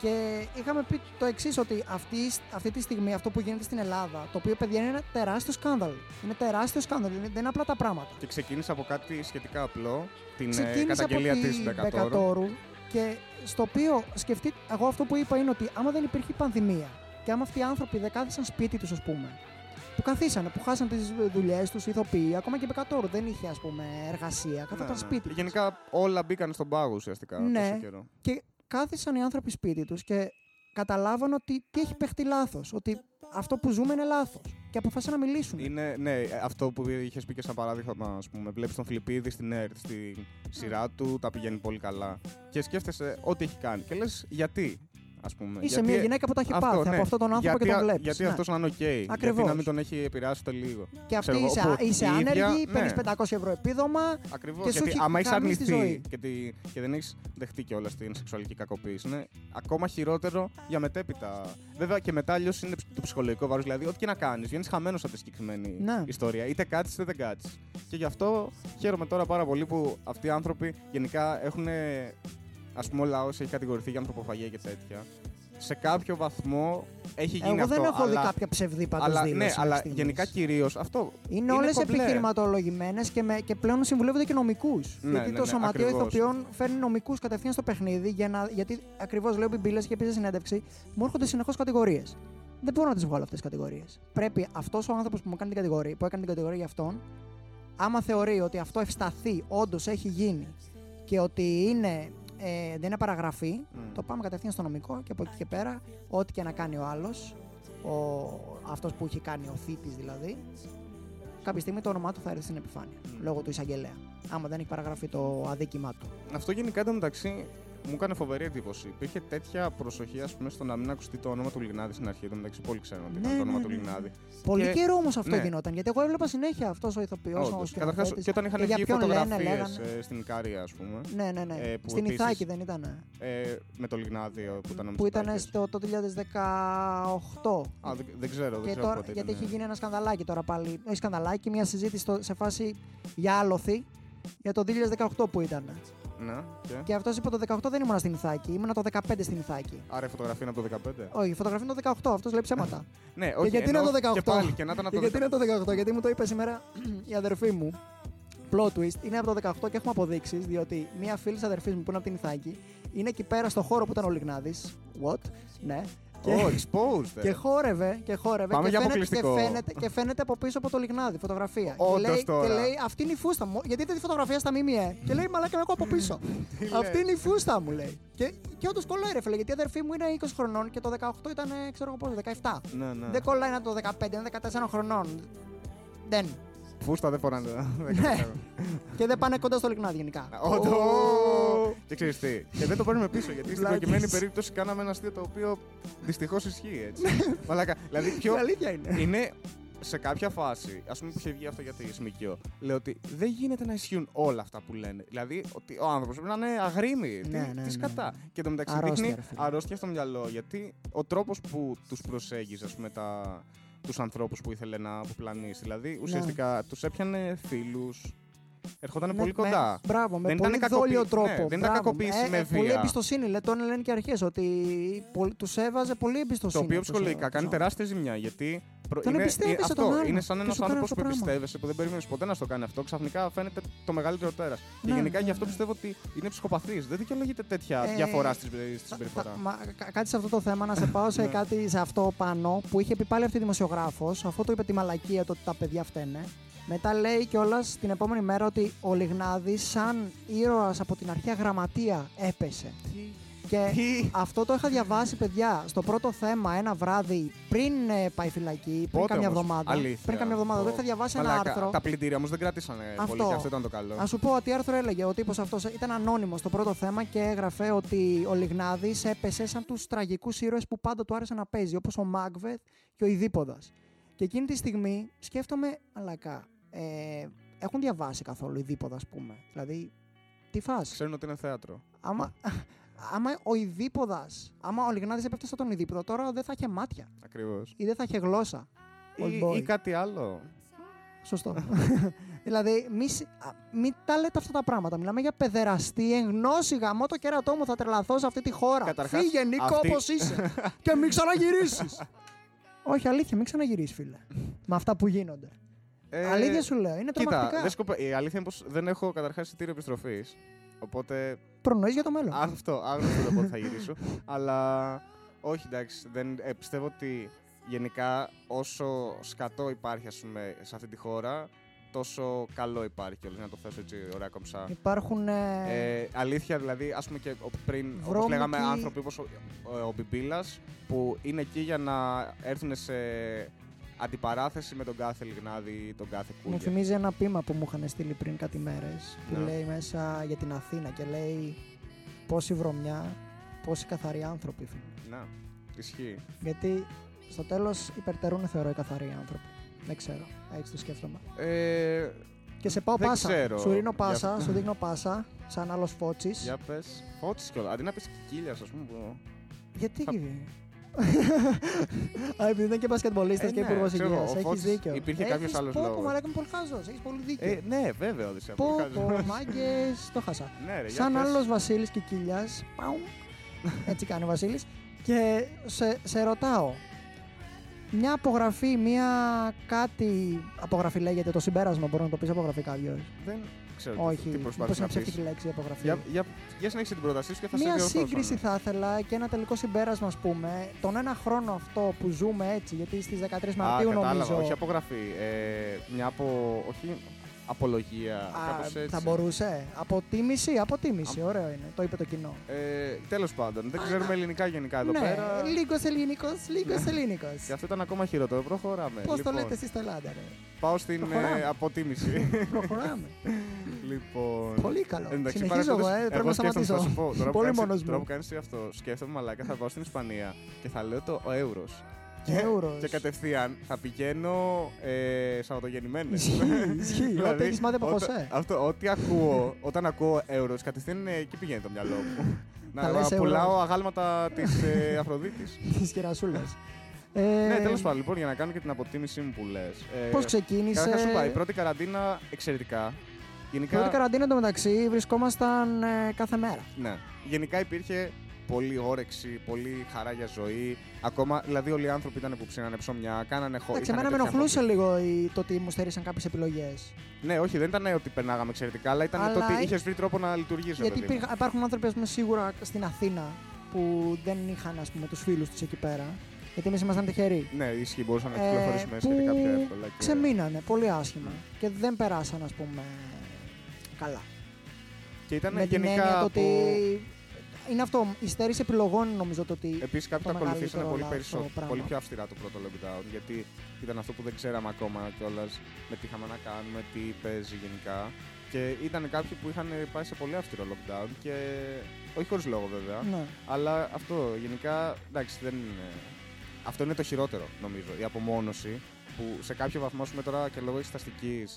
Και είχαμε πει το εξής, ότι αυτή, αυτή τη στιγμή αυτό που γίνεται στην Ελλάδα, το οποίο παιδιά είναι ένα τεράστιο σκάνδαλο. Είναι τεράστιο σκάνδαλο, είναι- δεν είναι απλά τα πράγματα. Και ξεκίνησε από κάτι σχετικά απλό, την ε, Ξεκίνησε από καταγγελία τη της Μπεκατόρου. Μπεκατόρου και στο οποίο σκεφτείτε, εγώ αυτό που είπα είναι ότι άμα δεν υπήρχε πανδημία και άμα αυτοί οι άνθρωποι δεν κάθισαν σπίτι τους, ας πούμε, που καθίσανε, που χάσαν τις δουλειές τους, οι ηθοποιοί, ακόμα και η Μπεκατόρου δεν είχε ας πούμε, εργασία, καθόταν Ναι, ναι. σπίτι. τους. Γενικά όλα μπήκαν στον πάγο ουσιαστικά Ναι. τόσο καιρό. Και κάθισαν οι άνθρωποι σπίτι τους και καταλάβαν ότι τι έχει παιχτεί λάθος. Ότι αυτό που ζούμε είναι λάθος. Και αποφάσισαν να μιλήσουν. Είναι, ναι, αυτό που είχες πει και σαν παράδειγμα, ας πούμε. Βλέπεις τον Φιλιππίδη στην ΕΡΤ, στη σειρά του, τα πηγαίνει πολύ καλά. Και σκέφτεσαι ό,τι έχει κάνει. Και λες, γιατί, ας πούμε. Είσαι γιατί, μια γυναίκα που τα έχει αυτό, πάθει ναι. από αυτόν τον άνθρωπο γιατί, και τον α- βλέπεις. Γιατί αυτός να είναι οκ. Γιατί Ακριβώς. να μην τον έχει επηρεάσει το λίγο. Και αυτή ξέρω εγώ, είσαι, όπου είσαι η ίδια- άνεργη, ναι. παίρνεις 500 ευρώ επίδομα. Ακριβώς. Και σου Γιατί έχει άμα έχεις γαμήσει τη ζωή. αρνηθεί και, τη, και δεν έχεις δεχτεί κιόλας την σεξουαλική κακοποίηση, είναι ακόμα χειρότερο για μετέπειτα. Βέβαια και μετά αλλιώς είναι το ψυχολογικό βάρος. Δηλαδή, ό,τι και να κάνεις, βγαίνεις χαμένος από τη συγκεκριμένη Ναι. ιστορία. Είτε κάτσεις είτε δεν κάτσεις. Και γι' αυτό χαίρομαι τώρα πάρα πολύ που αυτοί οι άνθρωποι γενικά έχουν. Α πούμε, ο λαός έχει κατηγορηθεί για ανθρωποφαγία και τέτοια. Σε κάποιο βαθμό έχει γίνει Εγώ αυτό. δεν έχω δει αλλά, κάποια ψευδή πάντως αλλά, δήλωση. ναι, μέχρι αλλά στιγμής. γενικά κυρίως αυτό. Είναι, όλες κομπλέ. επιχειρηματολογημένες και, με, και πλέον συμβουλεύονται και νομικούς. Ναι, γιατί ναι, το ναι, Σωματείο ακριβώς. Ηθοποιών φέρνει νομικούς κατευθείαν στο παιχνίδι. Για να, γιατί ακριβώς λέω Μπιμπίλες και πει σε συνέντευξη, μου έρχονται συνεχώς κατηγορίες. Δεν μπορώ να τις βγάλω αυτές τις κατηγορίες. Πρέπει αυτός ο άνθρωπος που μου κάνει την κατηγορία, που έκανε την κατηγορία για αυτόν, άμα θεωρεί ότι αυτό ευσταθεί, όντως έχει γίνει και ότι είναι, ε, δεν είναι παραγραφή, Μμ. το πάμε κατευθείαν στο νομικό και από εκεί και πέρα, ό,τι και να κάνει ο άλλος, ο, αυτός που έχει κάνει ο θήτης δηλαδή, κάποια στιγμή το όνομά του θα έρθει στην επιφάνεια, Μμ. λόγω του εισαγγελέα, άμα δεν έχει παραγραφεί το αδίκημά του. Αυτό γενικά εντωμεταξύ μου έκανε φοβερή εντύπωση. Υπήρχε τέτοια προσοχή, ας πούμε, στο να μην ακουστεί το όνομα του Λιγνάδη στην αρχή. Εντωμεταξύ, πολύ ξέρουν ότι Ναι, ήταν το όνομα ναι, του ναι, ναι. Λιγνάδη. Πολύ Και- καιρό όμως αυτό ναι. γινόταν, γιατί εγώ έβλεπα συνέχεια αυτός ο ηθοποιός, ο Όντως. Καταρχάς, σκηνοθέτης. και όταν είχαν Και για βγει ποιον λένε, φωτογραφίες λέγανε. στην Ικάρια, ας πούμε. Ναι, ναι, ναι. ε, που Στην επίσης- Ιθάκη δεν ήταν. Ε, με το Λιγνάδη ο, που ήταν ο Που ήταν Μητσοτάκης. στο, το 2018. Α, δεν, δεν ξέρω, δεν Και ξέρω τώρα, πότε γιατί ήταν. έχει γίνει ένα σκανδαλάκι τώρα πάλι. Όχι σκανδαλάκι, μια συζήτηση στο- σε φάση για άλοθη για το 2018 που ήταν. Ναι, και; Και αυτός είπε το 18 δεν ήμουν στην Ιθάκη, ήμουν το 15 στην Ιθάκη. Άρα η φωτογραφία είναι από το 15. Όχι, η φωτογραφία είναι το 18, αυτός λέει ψέματα. ναι, όχι. γιατί είναι εννοώ το 18? Και πάλι, και να ήταν από Και το γιατί είναι το 18, γιατί μου το είπε σήμερα η αδερφή μου. Plot twist, είναι από το 18 και έχουμε αποδείξεις, διότι μία φίλη της αδερφής μου που είναι από την Ιθάκη είναι εκεί πέρα στο χώρο που ήταν ο Λιγνάδης. What? Ναι. Και, Oh, exposed. και χόρευε και χόρευε Πάμε και, για φαίνεται, και, αποκλειστικό. φαίνεται, και φαίνεται από πίσω από το λιγνάδι φωτογραφία. και, Όντως λέει, τώρα. και λέει αυτή είναι η φούστα μου. Γιατί είδε τη φωτογραφία στα ΜΜΕ. και λέει μαλάκα με εγώ από πίσω. αυτή είναι η φούστα μου λέει. Και, και όντως κολλάει ρε φίλε γιατί η αδερφή μου είναι 20 χρονών και το 18 ήταν ε, ξέρω εγώ πόσο, 17. Ναι, ναι. Δεν κολλάει να το 15, είναι 14 χρονών. Δεν. Φούστα δεν φοράνε. δεν Ναι. καταλαβαίνω. και δεν πάνε κοντά στο λιγνάδι γενικά. Όντω. Ω. Και ξέρεις τι. Και δεν το παίρνουμε πίσω γιατί στην Βλάκες. προκειμένη περίπτωση κάναμε ένα αστείο το οποίο δυστυχώς ισχύει έτσι. Μαλάκα. Δηλαδή Η πιο. αλήθεια είναι. Είναι σε κάποια φάση, ας πούμε που είχε βγει αυτό για τη ΣΜΚΙΟ, λέω ότι δεν γίνεται να ισχύουν όλα αυτά που λένε. Δηλαδή ότι ο άνθρωπος πρέπει να είναι αγρίμη. Ναι, τι, ναι, τι ναι. σκατά. Και το μεταξύ Αρρώστια, δείχνει ρε φίλε. αρρώστια στο μυαλό. Γιατί ο τρόπος που τους προσέγγιζες, ας πούμε, τα, τους ανθρώπους που ήθελε να αποπλανήσει. Δηλαδή ουσιαστικά τους έπιανε φίλους. Ερχόταν Ναι, πολύ με- κοντά. Μπράβο, με Δεν πολύ ήταν δόλιο κακοποίηση- τρόπο. ναι, δεν ήταν Μπράβο. κακοποίηση με Πολύ βία. εμπιστοσύνη, λέει, το λένε και αρχές ότι τους έβαζε πολύ Το εμπιστοσύνη. οποίο αυτός ο- ψυχολογικά κάνει αυτός ο- τεράστια ζημιά. Γιατί προ- Τον είναι, εμπιστεύεσαι ε, τον αυτό, άλλον είναι σαν και ένας σου κάνει άνθρωπος αυτό που το πράγμα. εμπιστεύεσαι, που δεν περίμενε ποτέ να στο κάνει αυτό. Ξαφνικά φαίνεται το μεγαλύτερο τέρας. Και Ναι, γενικά ναι, γι' αυτό ναι. πιστεύω ότι είναι ψυχοπαθής. Δεν δικαιολογείται τέτοια Ε, διαφορά στη στη Θα- συμπεριφορά. θα- μα, κα- κάτι σε αυτό το θέμα, να σε πάω σε Ναι. κάτι σε αυτό πάνω που είχε πει πάλι αυτή η δημοσιογράφος. Αυτό το είπε τη μαλακία το ότι τα παιδιά φταίνε. Μετά λέει κιόλας την επόμενη μέρα ότι ο Λιγνάδης, σαν ήρωας από την αρχαία γραμματεία, έπεσε. Και Τι; αυτό το είχα διαβάσει, παιδιά, στο πρώτο θέμα ένα βράδυ πριν ε, πάει φυλακή, πριν Πότε καμιά όμως; εβδομάδα. Αλήθεια. Πριν καμιά εβδομάδα. Το Ω, είχα διαβάσει ένα μαλάκα, άρθρο. Τα πλυντήρια όμως δεν κρατήσανε πολύ Αυτό. και αυτό ήταν το καλό. Α σου πω ότι άρθρο έλεγε ο τύπος αυτός ήταν ανώνυμος στο πρώτο θέμα και έγραφε ότι ο Λιγνάδης έπεσε σαν τους τραγικούς ήρωες που πάντα του άρεσε να παίζει, όπως ο Μάκβεθ και ο Ιδίποδας. Και εκείνη τη στιγμή σκέφτομαι, αλακά, ε, έχουν διαβάσει καθόλου Ιδίποδα, ας πούμε. Δηλαδή, τι φας; Ξέρουν ότι είναι θέατρο. Άμα, άμα ο Ιδίποδας, άμα ο Λιγνάδη έπεφτε στον Ιδίποδα, τώρα δεν θα είχε μάτια Ακριβώς. ή δεν θα είχε γλώσσα. Old boy. Ή, ή κάτι άλλο. Σωστό. δηλαδή, μη, σ- α, μη τα λέτε αυτά τα πράγματα. Μιλάμε για παιδεραστή, εν γνώση γαμό το κέρατό μου. Θα τρελαθώ σε αυτή τη χώρα. Καταρχάς, Φύγε, Νίκο, αυτή- όπως είσαι. και μην ξαναγυρίσεις. Όχι, αλήθεια, μην ξαναγυρίσεις, φίλε. Με αυτά που γίνονται. Ε, αλήθεια σου λέω, είναι Κοίτα, τρομακτικά. δεν σκοπε... η αλήθεια είναι πως δεν έχω καταρχάς εισιτήριο επιστροφής. Οπότε Προνοείς για το μέλλον. αυτό, άγνωστο το πότε θα γυρίσω. Αλλά όχι, εντάξει, δεν, ε, πιστεύω ότι γενικά όσο σκατό υπάρχει ας πούμε, σε αυτή τη χώρα, τόσο καλό υπάρχει όλες, να το θέσω έτσι ωραία κομψά. Υπάρχουν. ε, Ε, αλήθεια, δηλαδή, ας πούμε και ο- πριν, όπως Βρώμικοι- λέγαμε, άνθρωποι όπως ο, ο, ο Μπιμπίλας, που είναι εκεί για να έρθουν σε αντιπαράθεση με τον κάθε Λιγνάδη ή τον κάθε Μου Κούγια. θυμίζει ένα πείμα που μου είχαν στείλει πριν κάτι μέρες. Που Ναι. λέει μέσα για την Αθήνα και λέει πόση βρωμιά, πόσοι καθαροί άνθρωποι, φίλε. Να, ισχύει. Γιατί στο τέλος υπερτερούν, θεωρώ, οι καθαροί άνθρωποι. Δεν ξέρω. Έτσι το σκέφτομαι. Ε, Και σε πάω Δεν πάσα. ξέρω. Σου δίνω Για- πάσα, σου δίνω πάσα, σαν άλλος φώτσι. για πες, φώτισες κιόλας. Αντί να πεις κικίλιας, ας πούμε, που... Γιατί. Θα- Α, επειδή ήταν και μπασκετμπολίστας Ε, και ναι, υπουργός ξέρω, υγείας. ο Έχεις Φώτης δίκιο. υπήρχε κάποιος Έχεις- άλλος πω, πω, λόγος. μαλάκα είμαι πολύ χάζος. Έχεις πολύ δίκιο. Ε, ναι, βέβαια, Οδυσσέα. Πω, πολύ πω, χάζω. μάγκες, το χάσα. Ναι, ρε, για Σαν πες. άλλος Βασίλης Κικίλια. Έτσι κάνει ο Βασίλης. Και σε, σε ρωτάω. Μια απογραφή, μια κάτι. Απογραφή λέγεται το συμπέρασμα, μπορεί να το πεις απογραφή κάποιος. Δεν ξέρω τι- Όχι, τι μήπως προσπάθεις είναι να πεις. ψεύτικη λέξη η απογραφή. Για, για, για συνέχισε την πρότασή σου και θα σε Μία διορθώσω. σύγκριση ναι. θα ήθελα και ένα τελικό συμπέρασμα, ας πούμε, τον ένα χρόνο αυτό που ζούμε έτσι, γιατί στις 13 Μαρτίου Α, κατάλαβα, νομίζω. όχι απογραφή. Ε, μια από. Όχι απολογία. Α, κάπως έτσι. θα μπορούσε. Αποτίμηση, αποτίμηση. Ωραίο είναι. Το είπε το κοινό. Ε, Τέλο πάντων, δεν ξέρουμε ελληνικά γενικά εδώ ναι, πέρα. λίγο ελληνικό, λίγο ελληνικό. Και αυτό ήταν ακόμα χειρότερο. Προχωράμε. Πώ το Λοιπόν, λέτε εσεί στο Ελλάδα, ρε. Πάω στην Προχωράμε. ε, αποτίμηση. Προχωράμε. λοιπόν. Πολύ καλό. Εντάξει, Συνεχίζω εγώ, παρεμπιπτόντως, ε, πρέπει να σκέφτομαι, θα σταματήσω. σου πω, τώρα που Πολύ κάνεις- μόνος Τώρα μου. που κάνει αυτό, σκέφτομαι μαλάκα, θα πάω στην Ισπανία και θα λέω το ο ευρώ. Euros. Και κατευθείαν θα πηγαίνω ε, Σαββατογεννημένο. Ισχύει, ισχύει. Ό,τι Δηλαδή, έχεις μάθει από όταν- Χωσέ. Αυτό, ό,τι ακούω, όταν ακούω ευρώ, κατευθείαν ε, εκεί πηγαίνει το μυαλό μου. Θα να λες πουλάω euros. αγάλματα της ε, Αφροδίτης. Της κερασούλας. ναι, τέλος πάντων, λοιπόν, για να κάνω και την αποτίμησή μου που λες. Ε, Πώς ξεκίνησε; Καταρχάς σου πάει, η πρώτη καραντίνα εξαιρετικά. Γενικά, Πρώτη καραντίνα εντωμεταξύ βρισκόμασταν ε, κάθε μέρα. Ναι. Γενικά υπήρχε πολύ όρεξη, πολύ χαρά για ζωή. Ακόμα, δηλαδή όλοι οι άνθρωποι ήταν που ψήνανε ψωμιά, κάνανε χώρο. Εντάξει, εμένα με ενοχλούσε λίγο η- το ότι μου στέρισαν κάποιες επιλογές. Ναι, όχι, δεν ήταν ότι περνάγαμε εξαιρετικά, αλλά ήταν Αλλά το ότι ε- είχες βρει τρόπο να λειτουργήσει. Γιατί υπήρχα- υπάρχουν άνθρωποι, ας πούμε, σίγουρα στην Αθήνα που δεν είχαν ας πούμε, τους φίλους τους εκεί πέρα. Γιατί εμείς ήμασταν τυχεροί. Ναι, ισχύει, μπορούσαμε να Ε, κυκλοφορήσουμε που σχετικά πιο εύκολα. και- Ξεμείνανε πολύ άσχημα και δεν περάσαν, ας πούμε, καλά. Και ήταν με την γενικά. έννοια το από- ότι. Είναι αυτό, η στέρηση επιλογών νομίζω το ότι. Επίσης, κάποιοι το το ακολουθήσανε μεγαλύτερο πολύ, λάθος περισσότερο, πράγμα. πολύ πιο αυστηρά το πρώτο lockdown. Γιατί ήταν αυτό που δεν ξέραμε ακόμα κιόλας με τι είχαμε να κάνουμε, τι παίζει γενικά. Και ήταν κάποιοι που είχαν πάει σε πολύ αυστηρό lockdown και. Όχι χωρίς λόγο βέβαια. Ναι. Αλλά αυτό γενικά εντάξει δεν είναι. Αυτό είναι το χειρότερο νομίζω. Η απομόνωση που σε κάποιο βαθμό ας πούμε, τώρα και λόγω εξεταστική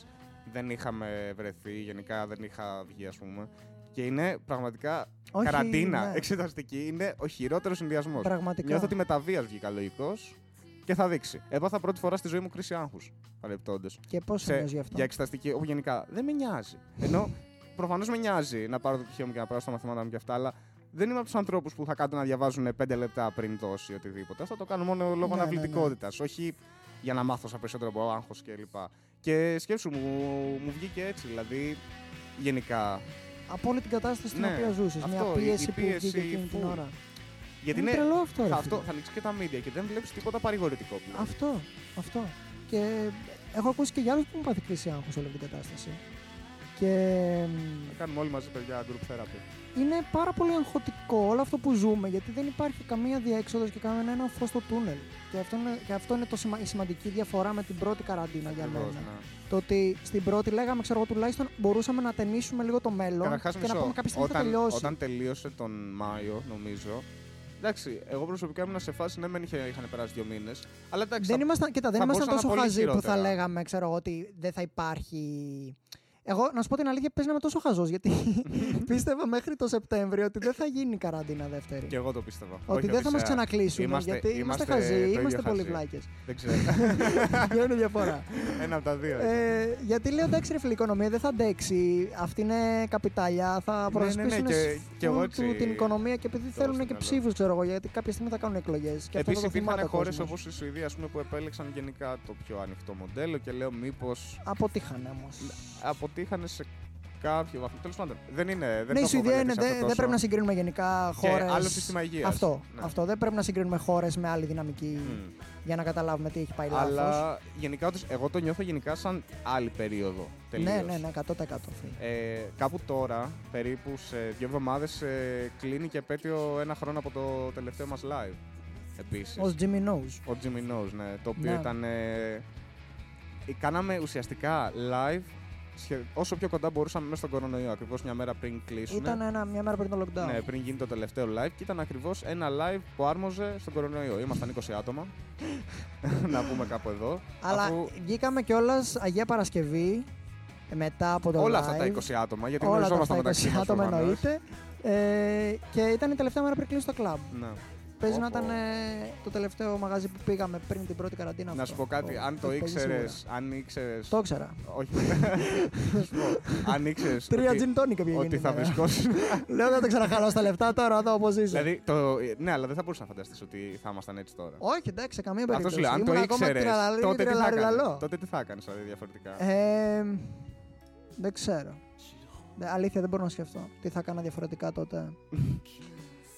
δεν είχαμε βρεθεί, γενικά δεν είχα βγει ας πούμε. Και είναι πραγματικά Όχι, καραντίνα ναι. εξεταστική. Είναι ο χειρότερος συνδυασμός. Πραγματικά. Νιώθω ότι με τα βία βγήκα λογικός και θα δείξει. Έπαθα πρώτη φορά στη ζωή μου κρίση άγχους. Παρεπτόντω. Και πώς Σε- εννοείς γι' αυτό; Για εξεταστική, όπου γενικά δεν με νοιάζει. Ενώ προφανώς με νοιάζει να πάρω το πτυχίο μου και να περάσω τα μαθήματά μου και αυτά, αλλά δεν είμαι από τους ανθρώπους που θα κάτω να διαβάζουν 5 λεπτά πριν δώσει οτιδήποτε. Αυτό το κάνω μόνο λόγω Ναι, ναι, ναι. αναβλητικότητας. Όχι για να μάθω σαν περισσότερο από άγχος κλπ. Και σκέψου μου, μου βγήκε έτσι. Δηλαδή, γενικά. Από όλη την κατάσταση στην Ναι, οποία ζούσες. Μια αυτό, η- πίεση η που πίεση βγήκε εκείνη την full. ώρα. Γιατί είναι είναι. τρελό αυτό, ρε θα, φίλε. αυτό, θα ανοίξεις και τα media και δεν βλέπεις τίποτα παρηγορητικό πλέον. Αυτό, αυτό. Και έχω ακούσει και για άλλους που έχουν πάθει κρίση άγχου σε όλη την κατάσταση. Και Θα κάνουμε όλοι μαζί, παιδιά, group therapy. είναι πάρα πολύ αγχωτικό όλο αυτό που ζούμε, γιατί δεν υπάρχει καμία διέξοδος και κανένα φως στο τούνελ. Και αυτό είναι, και αυτό είναι το σημα- η σημαντική διαφορά με την πρώτη καραντίνα για Ακριβώς, μένα. ναι. Το ότι στην πρώτη λέγαμε, ξέρω εγώ, τουλάχιστον μπορούσαμε να ταινίσουμε λίγο το μέλλον Καταρχάς, και μισό. να πούμε κάποια στιγμή θα όταν, τελειώσει. όταν τελείωσε τον Μάιο, νομίζω. Εντάξει, εγώ προσωπικά ήμουν σε φάση, ναι, μεν είχε- είχαν περάσει δύο μήνες. Αλλά εντάξει, Δεν θα- ήμασταν, κοίτα, δεν θα ήμασταν μπορούσαν τόσο να πολύ χαζοί που θα χειρότερα. λέγαμε, ξέρω εγώ, ότι δεν θα υπάρχει. Εγώ, να σου πω την αλήθεια, παίζει να είμαι τόσο χαζός γιατί πίστευα μέχρι το Σεπτέμβριο ότι δεν θα γίνει καραντίνα δεύτερη. Και εγώ το πίστευα. Ότι Όχι, δεν θα μας Οδυσσέα. ξανακλείσουν. Είμαστε- γιατί είμαστε, είμαστε χαζοί, το ίδιο είμαστε πολύ χαζοί. βλάκε. Δεν ξέρω. Ποια είναι η διαφορά. Ένα από τα δύο. ε, γιατί λέω εντάξει, ρε φίλε, η οικονομία δεν θα αντέξει. Αυτή είναι καπιτάλια. Θα Ναι, ναι, ναι, προσπίσουν και- και εγώ του- έτσι την οικονομία και επειδή το θέλουν στο και μυαλό. ψήφους, ξέρω εγώ, γιατί κάποια στιγμή θα κάνουν εκλογές. Επίσης υπήρχαν χώρες όπως η Σουηδία ας πούμε, που επέλεξαν γενικά το πιο ανοιχτό μοντέλο και λέω μήπως Αποτύχανε όμως. Αποτύχανε σε κάποιο βαθμό. Τέλος πάντων. Δεν είναι. Δεν Ναι, το η έχω Σουηδία είναι, μελετήσει δεν αυτό δεν τόσο. πρέπει να συγκρίνουμε γενικά Και χώρε. άλλο σύστημα υγείας. Αυτό, Ναι. αυτό. Δεν πρέπει να συγκρίνουμε χώρες με άλλη δυναμική Μμ. για να καταλάβουμε τι έχει πάει λάθος. Αλλά γενικά όντως, εγώ το νιώθω γενικά σαν άλλη περίοδο. Τελείως. Ναι, ναι, ναι, 100%. φίλε. Ε, κάπου τώρα, περίπου σε δύο εβδομάδες, κλείνει και επέτειο ένα χρόνο από το τελευταίο μας live. Επίσης. Ω Jimmy Knows. Ο Jimmy Knows, ναι. Το οποίο Ναι. ήταν. Ε, ε, κάναμε ουσιαστικά live σχε- όσο πιο κοντά μπορούσαμε μέσα στον κορονοϊό. Ακριβώς μια μέρα πριν κλείσουν. Ήταν ένα, μια μέρα πριν το lockdown. Ναι, πριν γίνει το τελευταίο live και ήταν ακριβώς ένα live που άρμοζε στον κορονοϊό. Ήμασταν 20 άτομα. να πούμε κάπου εδώ. Αλλά αφού βγήκαμε κιόλας Αγία Παρασκευή ε, μετά από το όλα live. αυτά τα 20 άτομα, γιατί όλα τα γνωριζόμασταν αυτά μεταξύ 20 μας άτομα προφανώς. εννοείται. Ε, και ήταν η τελευταία μέρα πριν κλείσει το κλαμπ. Ναι. Παίζει να Πω, πω. ήταν ε, το τελευταίο μαγαζί που πήγαμε πριν την πρώτη καραντίνα. Να αυτό. σου πω κάτι, αν το παίζει ήξερες. σίγουρα. Αν ήξερες... Το ήξερα. Όχι. Να σου πω, αν ήξερες. Τρία gin tonic πήγε Ότι θα βρισκόσουν. Λέω δεν το ξαναχαλώ τα λεφτά τώρα εδώ όπως είσαι. δηλαδή, το... ναι, αλλά δεν θα μπορούσα να φανταστείς ότι θα ήμασταν έτσι τώρα. Όχι, εντάξει, σε καμία Αυτό περίπτωση. σου λέω, αν το Ήμουν ακόμα ήξερες, τυραλαλή, τότε, τι θα τυραλαλή, έκανες, λαλό. τότε τι θα έκανες δηλαδή διαφορετικά; Ε, δεν ξέρω. Δε- αλήθεια δεν μπορώ να σκεφτώ. Τι θα έκανα διαφορετικά τότε.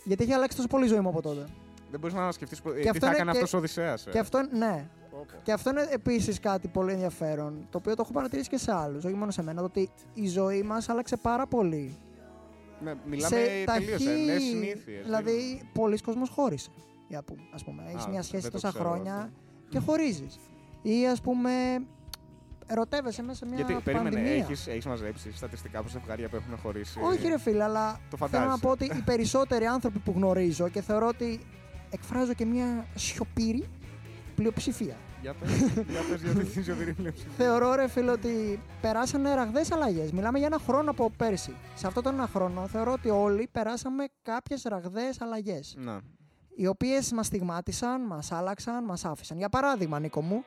Γιατί έχει αλλάξει τόσο πολύ η ζωή μου από τότε. δεν μπορείς να σκεφτείς τι αυτό θα είναι έκανε και- αυτός ο Οδυσσέας. Και αυτό, ναι. Και αυτό είναι επίσης κάτι πολύ ενδιαφέρον. Το οποίο το έχω παρατηρήσει και σε άλλους, όχι μόνο σε μένα. Το ότι η ζωή μας άλλαξε πάρα πολύ. Ναι, μιλάμε σε τελείως ταχύ. νέε συνήθειες. Δηλαδή, πολλοί κόσμος χώρισε. Για που, ας πούμε, έχεις Α, μια σχέση δεν το τόσα ξέρω χρόνια αυτό. και χωρίζεις. Ή ας πούμε, ερωτεύεσαι μέσα σε μια Γιατί περίμενε, πανδημία. έχεις, έχεις μαζέψει στατιστικά από ζευγάρια που έχουν χωρίσει; Όχι, ρε φίλε, αλλά Το θέλω να φαντάζεσαι. πω ότι οι περισσότεροι άνθρωποι που γνωρίζω και θεωρώ ότι εκφράζω και μια σιωπήρη πλειοψηφία. Για πες, για πες, γιατί την σιωπηρή πλειοψηφία. Θεωρώ, ρε φίλε, ότι περάσανε ραγδαίε αλλαγές. Μιλάμε για ένα χρόνο από πέρσι. Σε αυτόν τον ένα χρόνο θεωρώ ότι όλοι περάσαμε κάποιες ραγδαίε αλλαγές. Να. Οι οποίες μας στιγμάτισαν, μας άλλαξαν, μας άφησαν. Για παράδειγμα, Νίκο μου,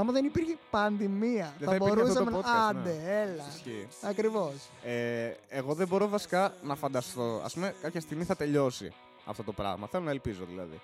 άμα δεν υπήρχε πανδημία, Δεν θα, θα υπήρχε αυτό το μπορούσαμε. podcast, Άντε, ναι. έλα. Ισχύει. Ακριβώς. Ε, εγώ δεν μπορώ βασικά να φανταστώ. Α πούμε, κάποια στιγμή θα τελειώσει αυτό το πράγμα. Θέλω να ελπίζω δηλαδή.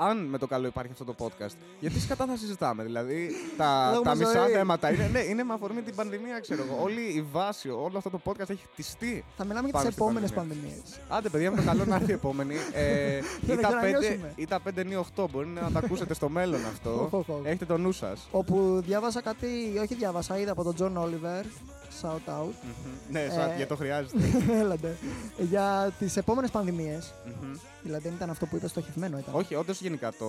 Αν με το καλό υπάρχει αυτό το podcast, γιατί σκατά θα συζητάμε. Δηλαδή, τα, Έχουμε τα μισά ζωή. θέματα είναι, ναι, είναι με αφορμή την πανδημία, ξέρω εγώ. Όλη η βάση, όλο αυτό το podcast έχει χτιστεί. Θα μιλάμε για Πάμε τις στην επόμενες πανδημία. πανδημίες. Άντε, παιδιά, με το καλό να έρθει η επόμενη. Ε, Για ή, να τα 5, ξανανιώσουμε. ή τα 5 ή 8. Μπορεί να τα ακούσετε στο μέλλον αυτό. Οχ, οχ, οχ. Έχετε το νου σας. Όπου διάβασα κάτι, όχι διάβασα, είδα από τον Τζον Όλιβερ. Shout out. ναι, σαν, Ε, για το χρειάζεται. Έλατε. Για τις επόμενες πανδημίες. Μμμ. Δηλαδή δεν ήταν αυτό που είπες στοχευμένο. Ήταν. Όχι, όντως γενικά το.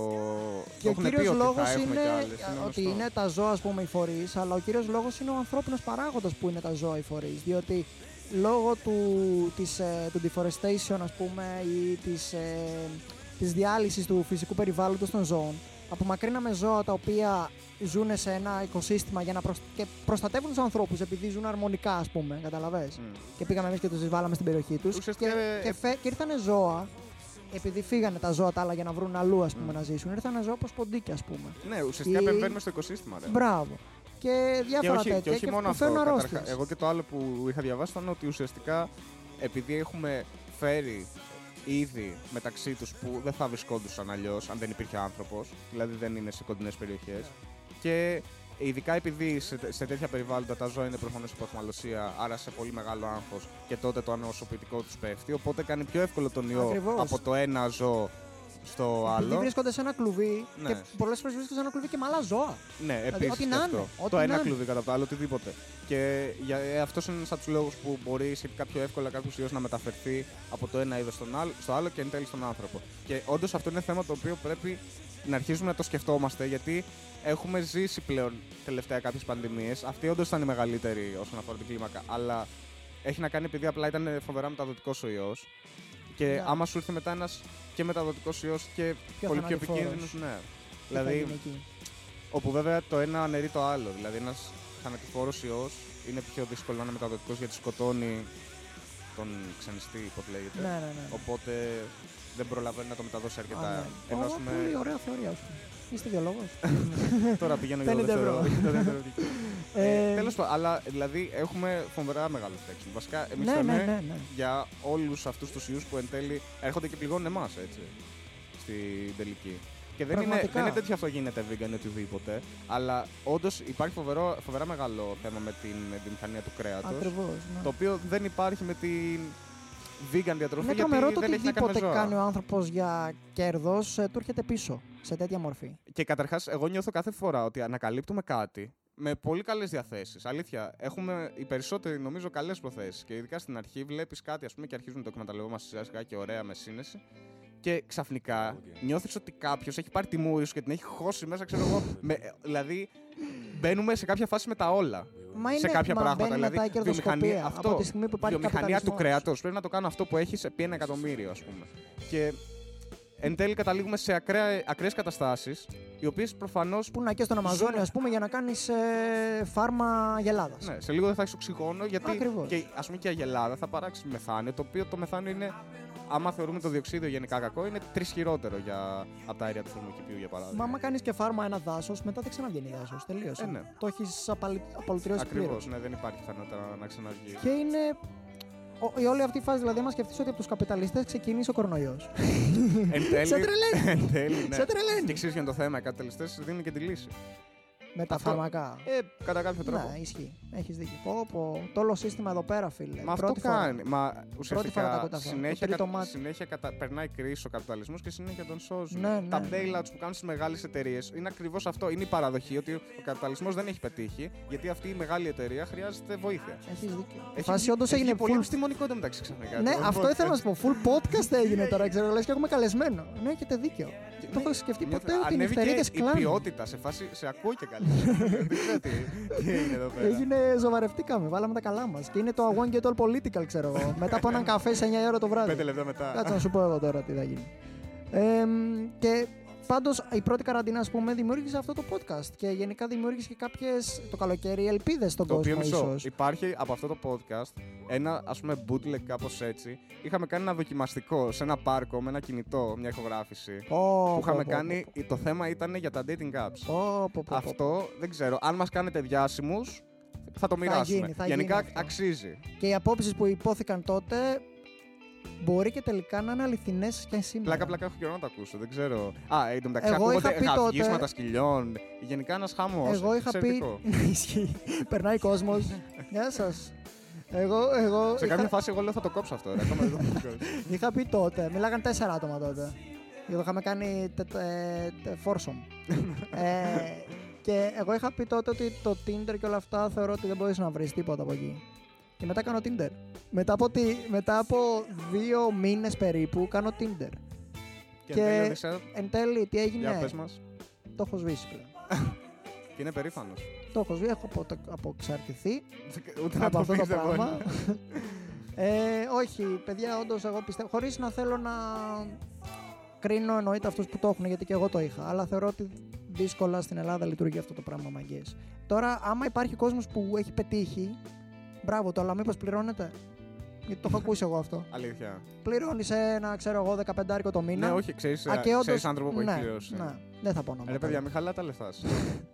Και το ο έχουν πει κύριο ότι λόγος θα έχουμε είναι κι άλλες, ότι γνωστό. είναι τα ζώα, ας πούμε, οι φορείς, αλλά ο κύριος λόγος είναι ο ανθρώπινος παράγοντας που είναι τα ζώα οι φορείς. Διότι λόγω του, της, ε, του deforestation, ας πούμε, ή της, ε, της διάλυσης του φυσικού περιβάλλοντος των ζώων, απομακρύναμε ζώα τα οποία ζουν σε ένα οικοσύστημα για να προσ... και προστατεύουν τους ανθρώπους επειδή ζουν αρμονικά, ας πούμε, καταλαβες; Μμ. Και πήγαμε εμείς και τους βάλαμε στην περιοχή τους. Και, Ουσιαστικά, ε, και, φε... και ήρθανε ζώα, επειδή φύγανε τα ζώα τα άλλα για να βρουν αλλού, ας πούμε, Μμ. να ζήσουν, ήρθανε ζώα όπως ποντίκια, ας πούμε. Ναι, ουσιαστικά Ή- επεμβαίνουμε στο οικοσύστημα. Ρε. Μπράβο. Και Και διάφορα όχι, τέτοια. και όχι μόνο που αυτό. φέρνουν καταρχά- αρρώστιες. εγώ και το άλλο που είχα διαβάσει ήταν ότι ουσιαστικά επειδή έχουμε φέρει είδη μεταξύ τους που δεν θα βρισκόντουσαν αλλιώς αν δεν υπήρχε άνθρωπος, δηλαδή δεν είναι σε κοντινές περιοχές και ειδικά επειδή σε, σε τέτοια περιβάλλοντα τα ζώα είναι προφανώς υπό αχμαλωσία, άρα σε πολύ μεγάλο άγχος και τότε το ανοσοποιητικό τους πέφτει, οπότε κάνει πιο εύκολο τον ιό Ακριβώς. από το ένα ζώο στο Επειδή άλλο. βρίσκονται σε ένα κλουβί Ναι. και πολλές φορές βρίσκονται σε ένα κλουβί και με άλλα ζώα. Ναι, Δηλαδή, επίσης. ό,τι να είναι, ό,τι Το να ένα είναι. κλουβί κατά το άλλο, οτιδήποτε. Και για, ε, αυτός είναι ένα από τους λόγους που μπορεί σχετικά πιο εύκολα κάποιος ιός να μεταφερθεί από το ένα είδος στο άλλο και εν τέλει στον άνθρωπο. Και όντως αυτό είναι θέμα το οποίο πρέπει να αρχίσουμε να το σκεφτόμαστε γιατί έχουμε ζήσει πλέον τελευταία κάποιες πανδημίες. Αυτή όντως ήταν η μεγαλύτερη όσον αφορά την κλίμακα. Αλλά έχει να κάνει επειδή απλά ήταν φοβερά μεταδοτικός ο ιός. Και Ναι. άμα σου ήρθε μετά ένας και μεταδοτικός ιός και Πιο πολύ πιο θανατηφόρος. επικίνδυνος, ναι. Τι θα Δηλαδή, γίνει εκεί; Όπου βέβαια το ένα αναιρεί το άλλο. Δηλαδή, ένας θανατηφόρος ιός είναι πιο δύσκολο να είναι μεταδοτικός γιατί σκοτώνει τον ξενιστή, όπως λέγεται. Ναι, ναι, ναι. Οπότε δεν προλαβαίνει να το μεταδώσει αρκετά. Α, ναι. Ενώ, Ω, ας πούμε, Πολύ ωραία θεωρία σου. Είστε βιολόγο. τώρα πηγαίνω για το 50 ευρώ. δεύτερο. το δεύτερο δίκαιο. Ε, ε, Τέλος πάντων, αλλά δηλαδή έχουμε φοβερά μεγάλο φταίξιμο. Βασικά, εμείς ναι, λέμε ναι, ναι, ναι. για όλους αυτούς τους ιούς που εν τέλει έρχονται και πληγώνουν εμάς, έτσι. Στην τελική. Και δεν είναι, Πραγματικά. δεν είναι τέτοιο αυτό γίνεται vegan ή οτιδήποτε, αλλά όντως υπάρχει φοβερό, φοβερά μεγάλο θέμα με την βιομηχανία του κρέατος. Ακριβώς. Ναι. Το οποίο δεν υπάρχει με την vegan διατροφή Είναι γιατί τρομερό το δεν έχει να κάνει με οτιδήποτε ζώα. κάνει ο άνθρωπος για κέρδος του έρχεται πίσω σε τέτοια μορφή. Και καταρχάς, εγώ νιώθω κάθε φορά ότι ανακαλύπτουμε κάτι με πολύ καλές διαθέσεις. Αλήθεια, έχουμε οι περισσότεροι νομίζω καλές προθέσεις. Και ειδικά στην αρχή βλέπεις κάτι ας πούμε, και αρχίζουμε να το εκμεταλλευόμαστε σιγά σιγά και ωραία με σύνεση. Και ξαφνικά νιώθεις ότι κάποιος έχει πάρει τη μούρη σου και την έχει χώσει μέσα, ξέρω εγώ. Με, δηλαδή, μπαίνουμε σε κάποια φάση με τα όλα. Μα σε είναι, κάποια μα πράγματα. μπαίνει μετά η Δηλαδή, κερδοσκοπία. αυτό, από τη στιγμή που υπάρχει βιομηχανία του καπιταλισμός. κρέατος. Πρέπει να το κάνω αυτό που έχει επί ένα εκατομμύριο, ας πούμε. Και εν τέλει καταλήγουμε σε ακραίες καταστάσεις, οι οποίες προφανώς. Που να και στον Αμαζόνιο, Ζούμε- ας πούμε, για να κάνεις ε, φάρμα γελάδας. Ναι, σε λίγο δεν θα έχεις οξυγόνο, γιατί Ακριβώς. και, ας πούμε και η αγελάδα θα παράξει μεθάνιο, το οποίο το μεθάνιο είναι, άμα θεωρούμε το διοξίδιο γενικά κακό, είναι τρεις χειρότερο για, από τα αέρια του θερμοκηπίου, για παράδειγμα. Μα άμα κάνεις και φάρμα ένα δάσος, μετά δεν ξαναβγαίνει δάσος. Τελείωσε. Ε, ναι. Το έχεις απολυτριώσει Ακριβώ, πλήρως. ναι, δεν υπάρχει πιθανότητα να, να ξαναβγεί. Και είναι. ο- η όλη αυτή η φάση, δηλαδή, άμα σκεφτείς ότι από τους καπιταλιστές ξεκίνησε ο κορονοϊός. Εν τέλει, Σε τρελαίνει. εν τέλει, ναι. Σε τρελαίνει. Και ξέρεις ποιο είναι το θέμα, οι καπιταλιστές δίνουν και τη λύση. Με τα Αυτό- φάρμακα. Ε, κατά κάποιο τρόπο. Ναι, ισχύει. Έχεις δίκιο. Πω, πω. Το όλο σύστημα εδώ πέρα, φίλε. Μα αυτό Πρώτη φορά. κάνει. Μα φορά τα ουσιαστικά ακούω αυτά. Το συνέχεια, τρίτο κατα... μάτι. συνέχεια κατα... περνάει κρίση ο καπιταλισμός και συνέχεια τον σώζουν. Ναι, Τα ναι. bailouts που κάνουν στις μεγάλες εταιρείες είναι ακριβώς αυτό. Είναι η παραδοχή ότι ο καπιταλισμός δεν έχει πετύχει γιατί αυτή η μεγάλη εταιρεία χρειάζεται βοήθεια. Έχεις δίκιο. Η Έχει φάση βγει- όντως έχει έγινε βγει πολύ full. επιστημονικό μεταξύ ξαφνικά. Ναι, Το αυτό podcast. ήθελα να σου πω. Full podcast έγινε τώρα, ξέρω λες και έχουμε καλεσμένο. Ναι, έχετε δίκιο. Και- Το έχω σκεφτεί νιώθω- ποτέ ότι οι ανέβηκε νυχτερίδε η κλάνουν. ποιότητα σε φάση σε ακούω και καλύτερα. Δεν ξέρω τι, τι έγινε εδώ πέρα. Έγινε, ζοβαρευτήκαμε, βάλαμε τα καλά μας. Και είναι το I won't get all political, ξέρω εγώ. Μετά από έναν καφέ σε 9 η ώρα το βράδυ. Πέντε λεπτά μετά. Κάτσε να σου πω εγώ τώρα τι θα γίνει. Ε, και πάντως η πρώτη καραντίνα, ας πούμε, δημιούργησε αυτό το podcast. Και γενικά δημιούργησε και κάποιες το καλοκαίρι ελπίδες στον Το οποίο κόσμο, μισό. ίσως. Υπάρχει από αυτό το podcast ένα ας πούμε bootleg κάπως έτσι. Είχαμε κάνει ένα δοκιμαστικό σε ένα πάρκο με ένα κινητό, μια ηχογράφηση. που είχαμε κάνει, το θέμα ήταν για τα dating apps. Πω, πω, πω, πω. Αυτό δεν ξέρω. Αν μας κάνετε διάσημους, θα το μοιράσουμε. γίνει, θα Γενικά γίνει αυτό. αξίζει. Και οι απόψεις που υπόθηκαν τότε μπορεί και τελικά να είναι αληθινές και σήμερα. Πλάκα πλάκα έχω καιρό να το ακούσω. Δεν ξέρω. Α, εν τω μεταξύ Εγώ είχα ακούγονται πει τότε- γαυγίσματα σκυλιών. Γενικά ένας χαμό. Εγώ είχα πει. Ισχύει. Περνάει κόσμος. Γεια σας. Εγώ, εγώ Σε είχα, κάποια φάση εγώ λέω θα το κόψω αυτό. ρε. Ακόμα δεν το έχω κόψει. είχα πει τότε, μιλάγαν τέσσερα άτομα τότε. Εγώ είχαμε κάνει τε, τε, τε, foursome. ε, και εγώ είχα πει τότε ότι το Tinder και όλα αυτά θεωρώ ότι δεν μπορείς να βρεις τίποτα από εκεί. Και μετά κάνω Tinder. Μετά από, τι, μετά από δύο μήνες περίπου κάνω Tinder. Και Και- εν τέλει, Οδυσσέα, Εν τέλει, τι έγινε, για πες μας. το έχω σβήσει πλέον. Και είναι περήφανος. Το έχω σβήσει, έχω απο- αποξαρτηθεί Ούτε να από το αυτό το πεις δεν μπορεί. πράγμα. ε, όχι, παιδιά, όντως εγώ πιστεύω. Χωρίς να θέλω να κρίνω εννοείται αυτούς που το έχουν, γιατί και εγώ το είχα. Αλλά θεωρώ ότι δύσκολα στην Ελλάδα λειτουργεί αυτό το πράγμα μαγκές. Τώρα, άμα υπάρχει κόσμος που έχει πετύχει, μπράβο το, αλλά μήπω πληρώνεται. Γιατί το έχω ακούσει εγώ αυτό. Αλήθεια. Πληρώνεις ένα, ξέρω εγώ, 15 το μήνα. Ναι, όχι, ξέρεις, Α, και όντως- ξέρεις άνθρωπο που ναι, έχει πληρώσει. Ναι, δεν θα πω όνομα. Ρε παιδιά, μην χαλάτε τα λεφτά σας.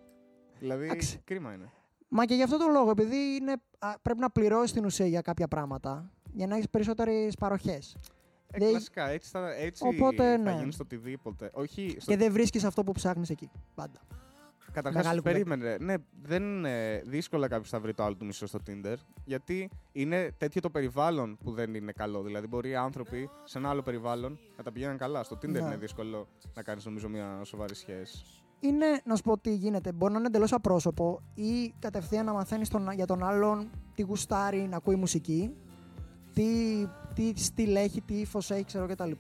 δηλαδή, Εντάξει. κρίμα είναι. Μα και γι' αυτό τον λόγο, επειδή είναι, α, πρέπει να πληρώσεις την ουσία για κάποια πράγματα, για να έχεις περισσότερες παροχές. Ε, Δεν- κλασικά, έτσι θα, έτσι Οπότε, θα ναι. γίνει στο οτιδήποτε. Όχι, στο... Και δεν βρίσκεις αυτό που ψάχνεις εκεί. Πάντα. Καταρχάς, Μεγάλη κουβέντα. περίμενε. Ναι, δεν είναι δύσκολα κάποιος θα βρει το άλλο του μισό στο Tinder. Γιατί είναι τέτοιο το περιβάλλον που δεν είναι καλό. Δηλαδή, μπορεί οι άνθρωποι σε ένα άλλο περιβάλλον να τα πηγαίνουν καλά. Στο Tinder Ναι. είναι δύσκολο να κάνεις, νομίζω, μια σοβαρή σχέση. είναι να σου πω τι γίνεται. Μπορεί να είναι εντελώς απρόσωπο ή κατευθείαν να μαθαίνεις για τον άλλον τι γουστάρει να ακούει μουσική, τι, τι στυλ έχει, τι ύφος έχει, ξέρω κτλ.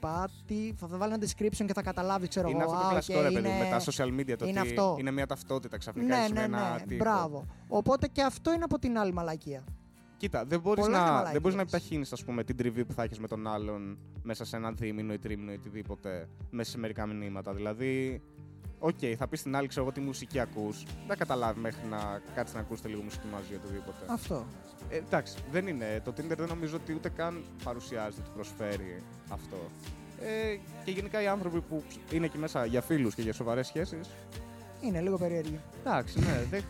Τι, θα, θα βάλει ένα description και θα καταλάβει, ξέρω είναι εγώ. αυτό το «Α, κλασικό οκ, ρε παιδί είναι- με τα social media. Το είναι ότι αυτό. είναι μια ταυτότητα ξαφνικά. Ναι, έχει ναι, ένα ναι, τοίχο. μπράβο. Οπότε και αυτό είναι από την άλλη μαλακία. Κοίτα, δεν μπορείς Πολλά είναι να, μαλακίες. δεν μπορείς να επιταχύνεις την τριβή που θα έχεις με τον άλλον μέσα σε ένα δίμηνο ή τρίμηνο ή οτιδήποτε μέσα σε μερικά μηνύματα. Δηλαδή, οκ, θα πεις στην άλλη, ξέρω εγώ, τι μουσική ακούς. Δεν καταλάβει μέχρι να κάτσεις να ακούσετε λίγο μουσική μαζί ή οτιδήποτε. Αυτό. Ε, εντάξει, δεν είναι. Το Tinder δεν νομίζω ότι ούτε καν παρουσιάζεται ότι προσφέρει αυτό. Ε, και γενικά οι άνθρωποι που είναι εκεί μέσα για φίλους και για σοβαρές σχέσεις. Είναι λίγο περίεργη. Εντάξει, ναι, δεν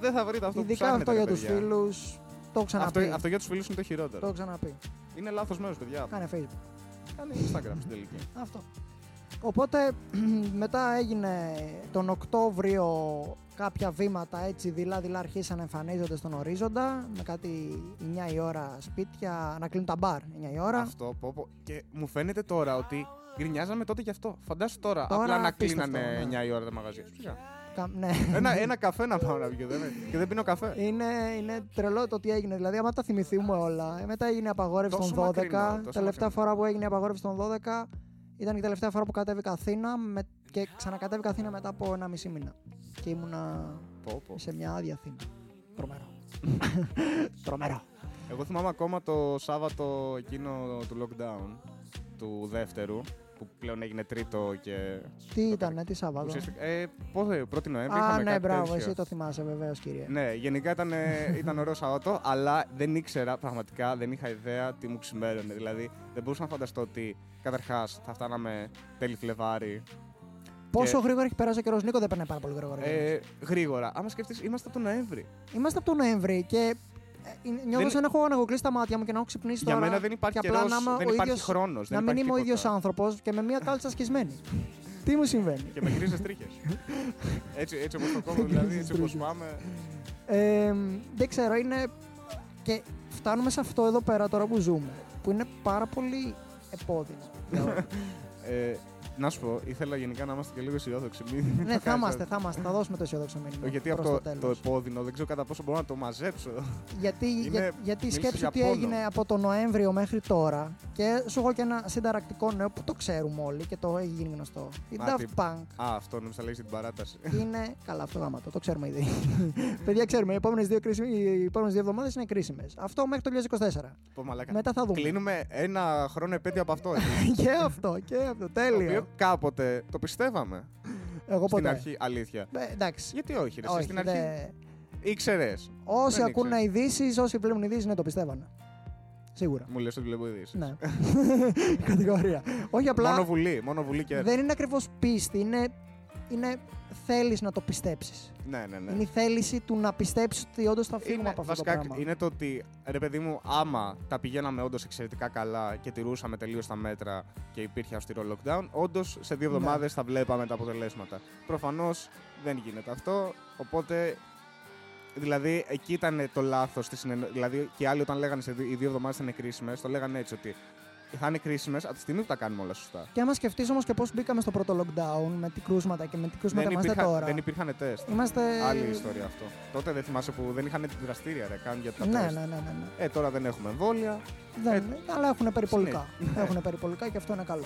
δεν θα βρείτε αυτό που Ειδικά ψάχνετε. αυτό για ρε τους παιδιά. φίλους. Το έχω Αυτό, ξαναπεί. αυτό για τους φίλους είναι το χειρότερο. Το έχω ξαναπεί. Είναι λάθος μέρος, παιδιά. Κάνε Facebook. Κάνε Instagram στην τελική. Αυτό. Οπότε μετά έγινε τον Οκτώβριο κάποια βήματα έτσι δειλά-δειλά αρχίσαν να εμφανίζονται στον ορίζοντα με κάτι 9 η ώρα σπίτια, να κλείνουν τα μπαρ 9 η ώρα. Αυτό, πω, πω. Και μου φαίνεται τώρα ότι γκρινιάζαμε τότε γι' αυτό. Φαντάσου τώρα, Τώρα απλά να απίστευτο, κλείνανε ναι. 9 η ώρα τα μαγαζιά. Φυσικά. Κα- ναι. ένα, ένα καφέ να πάω να πιω δεν, και δεν πίνω καφέ. Είναι, είναι τρελό το τι έγινε. Δηλαδή, άμα τα θυμηθούμε όλα, ε, μετά έγινε η απαγόρευση Τόσο των 12. μακρινό, τόσο τελευταία μακρινό. φορά που έγινε η απαγόρευση των 12 ήταν η τελευταία φορά που κατέβηκα Αθήνα με, και ξανακατέβηκα Αθήνα μετά από ένα μισή μήνα. Και ήμουνα Πω, πω. σε μια άδεια Αθήνα. Τρομερό. Τρομερό. Εγώ θυμάμαι ακόμα το Σάββατο εκείνο του lockdown του δεύτερου, που πλέον έγινε τρίτο και. Τι ήταν, τι Σάββατο; Ουσιαστικά, ε, πότε, 1η Νοέμβρη. Α, είχαμε ναι, κάτι μπράβο, τέτοιο. εσύ το θυμάσαι βεβαίως, κύριε. Ναι, γενικά ήταν, ε, ήταν ωραίο Σάββατο, αλλά δεν ήξερα, πραγματικά δεν είχα ιδέα τι μου ξημέρωνε. Δηλαδή, δεν μπορούσα να φανταστώ ότι καταρχάς θα φτάναμε τέλη Φλεβάρι. Πόσο και- γρήγορα έχει περάσει ο καιρός, Νίκο, δεν περνάει πάρα πολύ γρήγορα. Ε, γρήγορα. Άμα σκεφτείς, είμαστε από τον Νοέμβρη. Είμαστε από τον Νοέμβρη και ε, νιώθω Δεν- σαν να έχω αναγωγκλήσει τα μάτια μου και να έχω ξυπνήσει Για τώρα. μένα δεν υπάρχει και απλά καιρός, να είμαι δεν ο υπάρχει ίδιος- χρόνος, δεν Να μην υπάρχει είμαι ο ίδιος τίποτα. άνθρωπος και με μία κάλτσα σκισμένη. Τι μου συμβαίνει; Και με γκρίζε τρίχε. έτσι έτσι όπως το κόμμα, δηλαδή, έτσι όπως τρίχες. πάμε. Ε, δεν ξέρω, είναι. Και φτάνουμε σε αυτό εδώ πέρα τώρα που ζούμε, που είναι πάρα πολύ επώδυνο. Ε, να σου πω, ήθελα γενικά να είμαστε και λίγο αισιόδοξοι. Μην- μην ναι, το θα κάνεις είμαστε, έτσι. θα είμαστε. Θα δώσουμε το αισιόδοξο μήνυμα. Γιατί προς αυτό το το, τέλος. επώδυνο δεν ξέρω κατά πόσο μπορώ να το μαζέψω. Γιατί, Είναι- για, γιατί μίλησες σκέψου για τι πόνο. έγινε από τον Νοέμβριο μέχρι τώρα και σου έχω και ένα συνταρακτικό νέο που το ξέρουμε όλοι και το έχει γίνει γνωστό. Η Α, Daft τι- Punk Α, αυτό νομίζω θα λέει την παράταση. είναι. Καλά, αυτό γάματο, το ξέρουμε ήδη. Παιδιά, ξέρουμε, οι επόμενες δύο, κρίσιμες- οι επόμενες δύο εβδομάδες είναι κρίσιμες. Αυτό μέχρι το 2024. Πω, μαλάκα. Μετά θα δούμε. Κλείνουμε ένα χρόνο επέτειο από αυτό. έτσι. και αυτό, και αυτό. το Τέλειο. Οποίο κάποτε το πιστεύαμε. Εγώ Στην ποτέ. αρχή, αλήθεια. Ε, εντάξει. Γιατί όχι, ρε, εσύ, Όχι, στην αρχή δε- ήξερες. Όσοι Δεν ακούνε ειδήσεις, όσοι βλέπουν ειδήσεις, ναι, το πιστεύανε. Σίγουρα. Μου λες ότι βλέπω ειδήσεις. ναι. Κατηγορία. Όχι απλά. Μόνο βουλή, μόνο βουλή και Δεν είναι ακριβώς πίστη. Είναι, είναι θέλεις να το πιστέψεις. Ναι, ναι, ναι. Είναι η θέληση του να πιστέψεις ότι όντως θα φύγουμε Είναι, από αυτό βασικά, το πράγμα. είναι το ότι ρε παιδί μου, άμα τα πηγαίναμε όντως εξαιρετικά καλά και τηρούσαμε τελείως τα μέτρα και υπήρχε αυστηρό lockdown, όντως σε δύο Ναι. εβδομάδες θα βλέπαμε τα αποτελέσματα. Προφανώς δεν γίνεται αυτό. Οπότε. Δηλαδή, εκεί ήταν το λάθος. Δηλαδή, και οι άλλοι όταν λέγανε σε δι- οι δύο εβδομάδες θα είναι κρίσιμε, το λέγανε έτσι ότι θα είναι κρίσιμες από τη στιγμή που τα κάνουμε όλα σωστά. Και άμα σκεφτείς όμως και πώς μπήκαμε στο πρώτο lockdown με τι κρούσματα και με τι κρούσματα Δεν, είμαστε υπήρχαν, τώρα. δεν υπήρχαν τεστ. Είμαστε. Άλλη ιστορία αυτό. Τότε δεν θυμάσαι που δεν είχαν δραστήρια ρε, καν για τα Ναι, ναι, τεστ. ναι, ναι, ναι. Ε, τώρα δεν έχουμε εμβόλια. Δεν, αλλά έχουν περιπολικά. Ναι. έχουν περιπολικά και αυτό είναι καλό.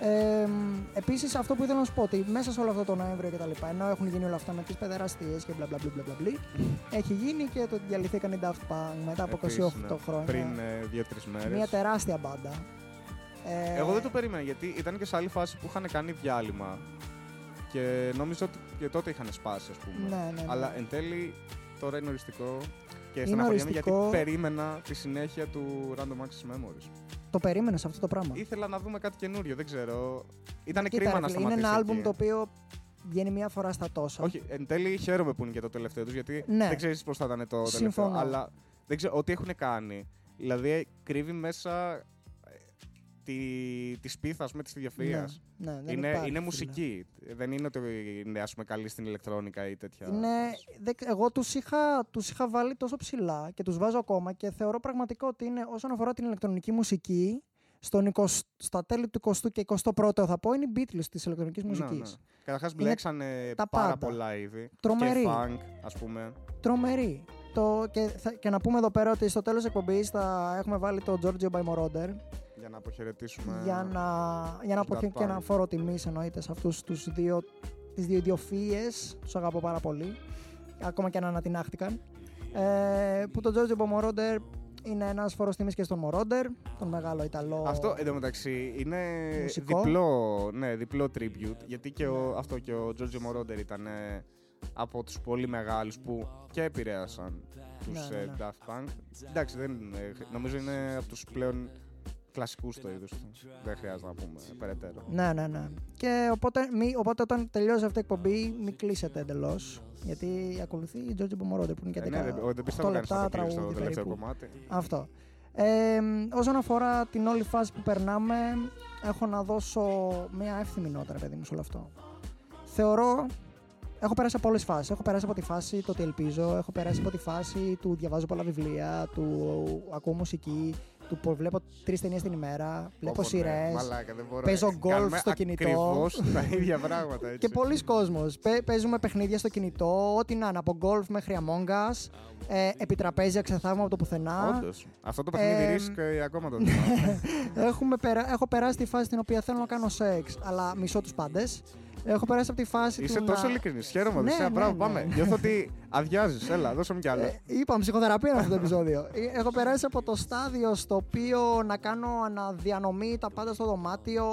Ε, Επίσης, αυτό που ήθελα να σου πω ότι μέσα σε όλο αυτό το Νοέμβριο και τα λοιπά, ενώ έχουν γίνει όλα αυτά με τις παιδεραστίες και μπλα μπλα μπλα μπλα μπλα, έχει γίνει και το ότι διαλυθήκαν οι Daft Punk μετά από 28 Επίσης, ναι. χρόνια. Πριν ε, δύο-τρεις μέρες. Μια τεράστια μπάντα. Ε, Εγώ δεν το περίμενα γιατί ήταν και σε άλλη φάση που είχαν κάνει διάλειμμα. Και νόμιζα ότι και τότε είχαν σπάσει, ας πούμε. Ναι, ναι, ναι. Αλλά εν τέλει τώρα είναι οριστικό. Και Είναι στεναχωριέμαι οριστικό. γιατί περίμενα τη συνέχεια του Random Access Memories. Το περίμενες αυτό το πράγμα; Ήθελα να δούμε κάτι καινούριο, δεν ξέρω. Ήταν Κοίτα, κρίμα ρε να φίλε, είναι σταματήσει. ένα άλμπουμ εκεί. το οποίο βγαίνει μία φορά στα τόσα. Όχι, εν τέλει χαίρομαι που είναι και το τελευταίο τους γιατί Ναι. δεν ξέρεις πώς θα ήταν το τελευταίο. Συμφωνώ. Αλλά δεν ξέρω, ό,τι έχουν κάνει. Δηλαδή κρύβει μέσα ε, τη, της σπίθα, με της ιδιοφυα. Ναι, ναι, δεν Είναι, υπάρχει, είναι φίλε. μουσική. Δεν είναι ότι είναι ας πούμε, καλή στην ηλεκτρόνικα ή τέτοια. Είναι, δεν- εγώ τους είχα, τους είχα βάλει τόσο ψηλά και τους βάζω ακόμα και θεωρώ πραγματικό ότι είναι όσον αφορά την ηλεκτρονική μουσική στον 20, στα τέλη του 20ου και 21ου θα πω είναι οι Beatles της ηλεκτρονικής Ναι, μουσικής. ναι. Καταρχάς Είναι μπλέξανε τα πάρα πάντα. πολλά είδη. Τρομερή. Και funk, ας πούμε. Τρομερή. Το, και, θα- και να πούμε εδώ πέρα ότι στο τέλος εκπομπής θα έχουμε βάλει το Giorgio by Moroder Για να αποχαιρετήσουμε. για να, για να τους αποχε... Daft και να Punk. φόρο τιμής εννοείται σε αυτούς τους δύο, τις δύο ιδιοφύες, τους αγαπώ πάρα πολύ, ακόμα και αν ανατινάχτηκαν, ε, που το Giorgio by Moroder είναι ένας φόρος τιμής και στον Moroder, τον μεγάλο Ιταλό. Αυτό εντωμεταξύ είναι Μουσικό. διπλό, ναι, διπλό tribute. Γιατί και ο, αυτό και ο Giorgio Moroder ήταν ε, από τους πολύ μεγάλους που και επηρέασαν τους Ναι, ναι, ε, ναι. Daft Punk. Εντάξει, δεν, είναι- νομίζω είναι από τους πλέον κλασικούς στο είδος του. Δεν χρειάζεται να πούμε περαιτέρω. Ναι, ναι, ναι. Και οπότε, μη, οπότε όταν τελειώσει αυτή η εκπομπή, μην κλείσετε εντελώς. Γιατί ακολουθεί η Giorgio by Moroder που είναι και Ε, 10 ναι, δεν, δεν 8 πιστεύω κανείς θα λεπτά το κλείσει στο τραγούδι τελευταίο περίπου. κομμάτι. Αυτό. Ε, όσον αφορά την όλη φάση που περνάμε, έχω να δώσω μια εύθυμη νότα, ρε παιδί μου, σε όλο αυτό. Θεωρώ. Έχω περάσει από όλες τις φάσεις. Έχω περάσει από τη φάση το ότι ελπίζω, έχω περάσει από τη φάση του διαβάζω πολλά βιβλία, του ακούω μουσική, του που βλέπω τρεις ταινίες την ημέρα, βλέπω Όπο, ναι, σειρές. μαλάκα, δεν μπορώ. παίζω Ε, γκολφ κάνουμε στο κινητό. Ακριβώς τα ίδια πράγματα. Έτσι. Και πολλοί κόσμος. Παι- παίζουμε παιχνίδια στο κινητό, ό,τι να είναι, από γκολφ μέχρι Among Us, ε, επιτραπέζια ξεθάβουμε από το πουθενά. Όντως. Αυτό το παιχνίδι Ε, ρίσκ ε, ακόμα το θυμάμαι. Έχουμε περα... Έχω περάσει τη φάση στην οποία θέλω να κάνω σεξ, αλλά μισώ τους πάντες. Έχω περάσει από τη φάση Είσαι του. τόσο να... ειλικρινής. Χαίρομαι. Ναι, Οδυσσέα, ναι, μπράβο, ναι. πάμε. Νιώθω ότι αδειάζεις. Έλα, δώσε μου κι άλλο. Ε, είπαμε ψυχοθεραπεία είναι αυτό το επεισόδιο. Ε, Έχω περάσει από το στάδιο στο οποίο να κάνω αναδιανομή τα πάντα στο δωμάτιο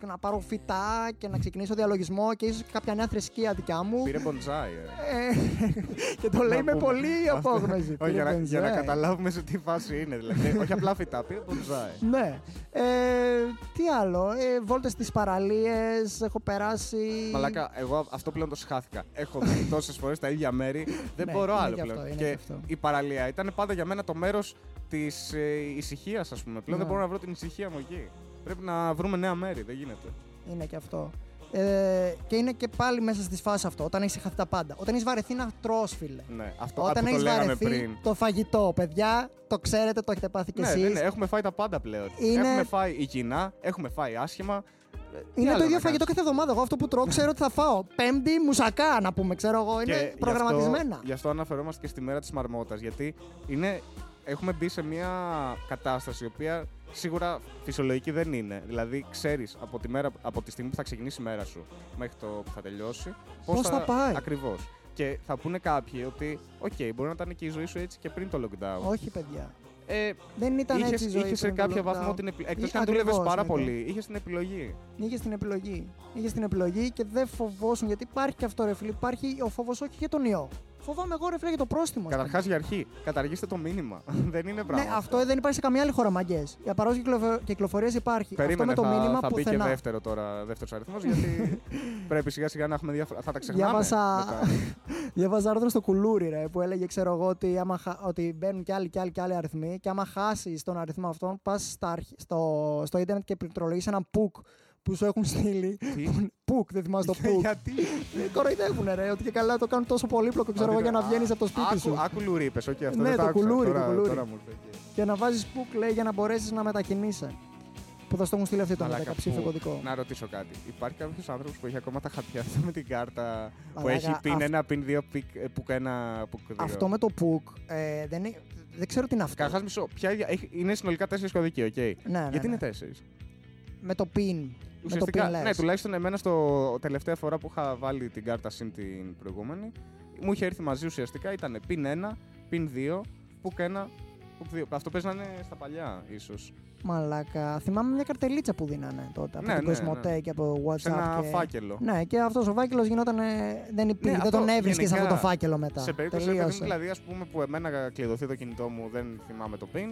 και να πάρω φυτά και να ξεκινήσω διαλογισμό και ίσως και κάποια νέα θρησκεία δικιά μου. Πήρε μποντζάι. ε. Ε, και το λέει Να με πούμε. πολύ Αυτό- απόγνωση. Όχι, για, να, Πήρε για να μπενζέ. καταλάβουμε σε τι φάση είναι. Δηλαδή, όχι απλά φυτά, πήρε μποντζάι. Ναι. Ε, τι άλλο; Ε, Βόλτες στις παραλίες. Έχω περάσει. Μαλάκα, εγώ αυτό πλέον το σχάθηκα. Έχω δει τόσες φορές τα ίδια μέρη. Δεν Ναι, μπορώ είναι άλλο και πλέον. αυτό, είναι και και αυτό. η παραλία ήταν πάντα για μένα το μέρος της ε, ησυχίας, ας πούμε. Πλέον δεν Ναι. μπορώ να βρω την ησυχία μου εκεί. Πρέπει να βρούμε νέα μέρη. Δεν γίνεται. Είναι και αυτό. Ε, και είναι και πάλι μέσα στη φάση αυτό. Όταν έχεις χαθεί τα πάντα. Όταν έχεις βαρεθεί να τρως, φίλε. Ναι, αυτό Όταν που το έχεις λέγαμε βαρεθεί πριν. το φαγητό, παιδιά, το ξέρετε, το έχετε πάθει κι Ναι, εσείς. ναι, ναι, έχουμε φάει τα πάντα πλέον. Είναι- Έχουμε φάει υγιεινά, έχουμε φάει άσχημα. Ε, τι Είναι άλλο το ίδιο να φαγητό κάνεις; κάθε εβδομάδα. Εγώ αυτό που τρώω ξέρω ότι θα φάω. Πέμπτη μουσακά, να πούμε, ξέρω εγώ. Και Είναι γι' προγραμματισμένα. Αυτό, γι' αυτό αναφερόμαστε και στη μέρα της Μαρμότας. Γιατί είναι, έχουμε μπει σε μια κατάσταση η οποία σίγουρα φυσιολογική δεν είναι. Δηλαδή, ξέρεις από, τη μέρα- από τη στιγμή που θα ξεκινήσει η μέρα σου μέχρι το που θα τελειώσει. Πώς θα πάει. Ακριβώς. Και θα πούνε κάποιοι ότι, οκ, μπορεί να ήταν και η ζωή σου έτσι και πριν το lockdown. Όχι, παιδιά. Ε, Δεν ήταν είχες, έτσι η ζωή. είχες σε πριν το κάποιο lockdown. βαθμό την επιλογή. Εκτός Ή- και αν δούλευες ακριβώς, πάρα ναι, πολύ, είχες την επιλογή. Είχες την επιλογή. Είχες την επιλογή και δεν φοβόσουν γιατί υπάρχει και αυτό ρε φίλε. Υπάρχει ο φόβος όχι για τον ιό. Φοβάμαι εγώ ρε φίλε για το πρόστιμο. ας πούμε. Καταρχάς για αρχή, καταργήστε το μήνυμα. δεν είναι πράγμα. Ναι, αυτό δεν υπάρχει σε καμία άλλη χώρα μάγκες. Η απαγόρευση κυκλοφορίας υπάρχει. Περίμενε, αυτό με το θα, μήνυμα θα μπει και πουθενά. δεύτερο τώρα, δεύτερος αριθμός, γιατί πρέπει σιγά σιγά να έχουμε διάφορα. Θα τα ξεχνάμε. Διάβασα, μετά. διάβαζα άρθρο στο κουλούρι ρε, που έλεγε ξέρω εγώ ότι, άμα, χα- ότι μπαίνουν και άλλοι και άλλοι και άλλοι αριθμοί και άμα χάσεις τον αριθμό αυτόν πας στα αρχ- στο, στο ίντερνετ και πληκτρολογείς έναν πουκ που σου έχουν στείλει. Τι; Πουκ, δεν θυμάσαι το πουκ. Γιατί; Ε, Κοροϊδεύουν ρε, ότι και καλά το κάνουν τόσο πολύπλοκο ξέρω εγώ για να βγαίνεις από το σπίτι άκου, σου. Άκου λουρί, είπες, όχι αυτό Ναι, δεν το το άκουσα. κουλούρι, το τώρα, κουλούρι. Τώρα μου ήρθε εκεί. Και να βάζεις PUK λέει για να μπορέσεις να μετακινείσαι. Που θα στο έχουν στείλει αυτή το Μαλάκα, 10 ψήφιο που- κωδικό. Να ρωτήσω κάτι. Υπάρχει κάποιος άνθρωπος που έχει ακόμα τα χαρτιά αυτά με την κάρτα που Μαλάκα, έχει πιν αυ- ένα, πιν δύο, πικ- ε, PUK ένα, PUK δύο; Αυτό με το PUK ε, δεν, είναι, δεν ξέρω τι είναι αυτό. Καταρχάς μισό. Ποια ίδια- έχει- είναι συνολικά τέσσερις κωδικοί, οκ. Ναι, ναι, Γιατί ναι. είναι τέσσερις; Με το pin. Με το Ουσιαστικά, pin λες. ναι, τουλάχιστον εμένα στο τελευταία φορά που είχα βάλει την κάρτα SIM την προηγούμενη, μου είχε έρθει μαζί ουσιαστικά, ήταν πιν 1, πιν 2, πουκ 1, πουκ 2. Αυτό παίζει να είναι στα παλιά, ίσως. Μαλάκα. Θυμάμαι μια καρτελίτσα που δίνανε τότε από Ναι, την ναι, Κοσμοτέ ναι. και από WhatsApp. Σε ένα και... φάκελο. Ναι, και αυτός ο φάκελος γινόταν. ε, Δεν, υπήρχε, δεν αυτό τον έβρισκες γενικά, αυτό το φάκελο μετά. Σε περίπτωση παιδί μου, Τελείωσε. δηλαδή, ας πούμε, που εμένα κλειδωθεί το κινητό μου, δεν θυμάμαι το pin,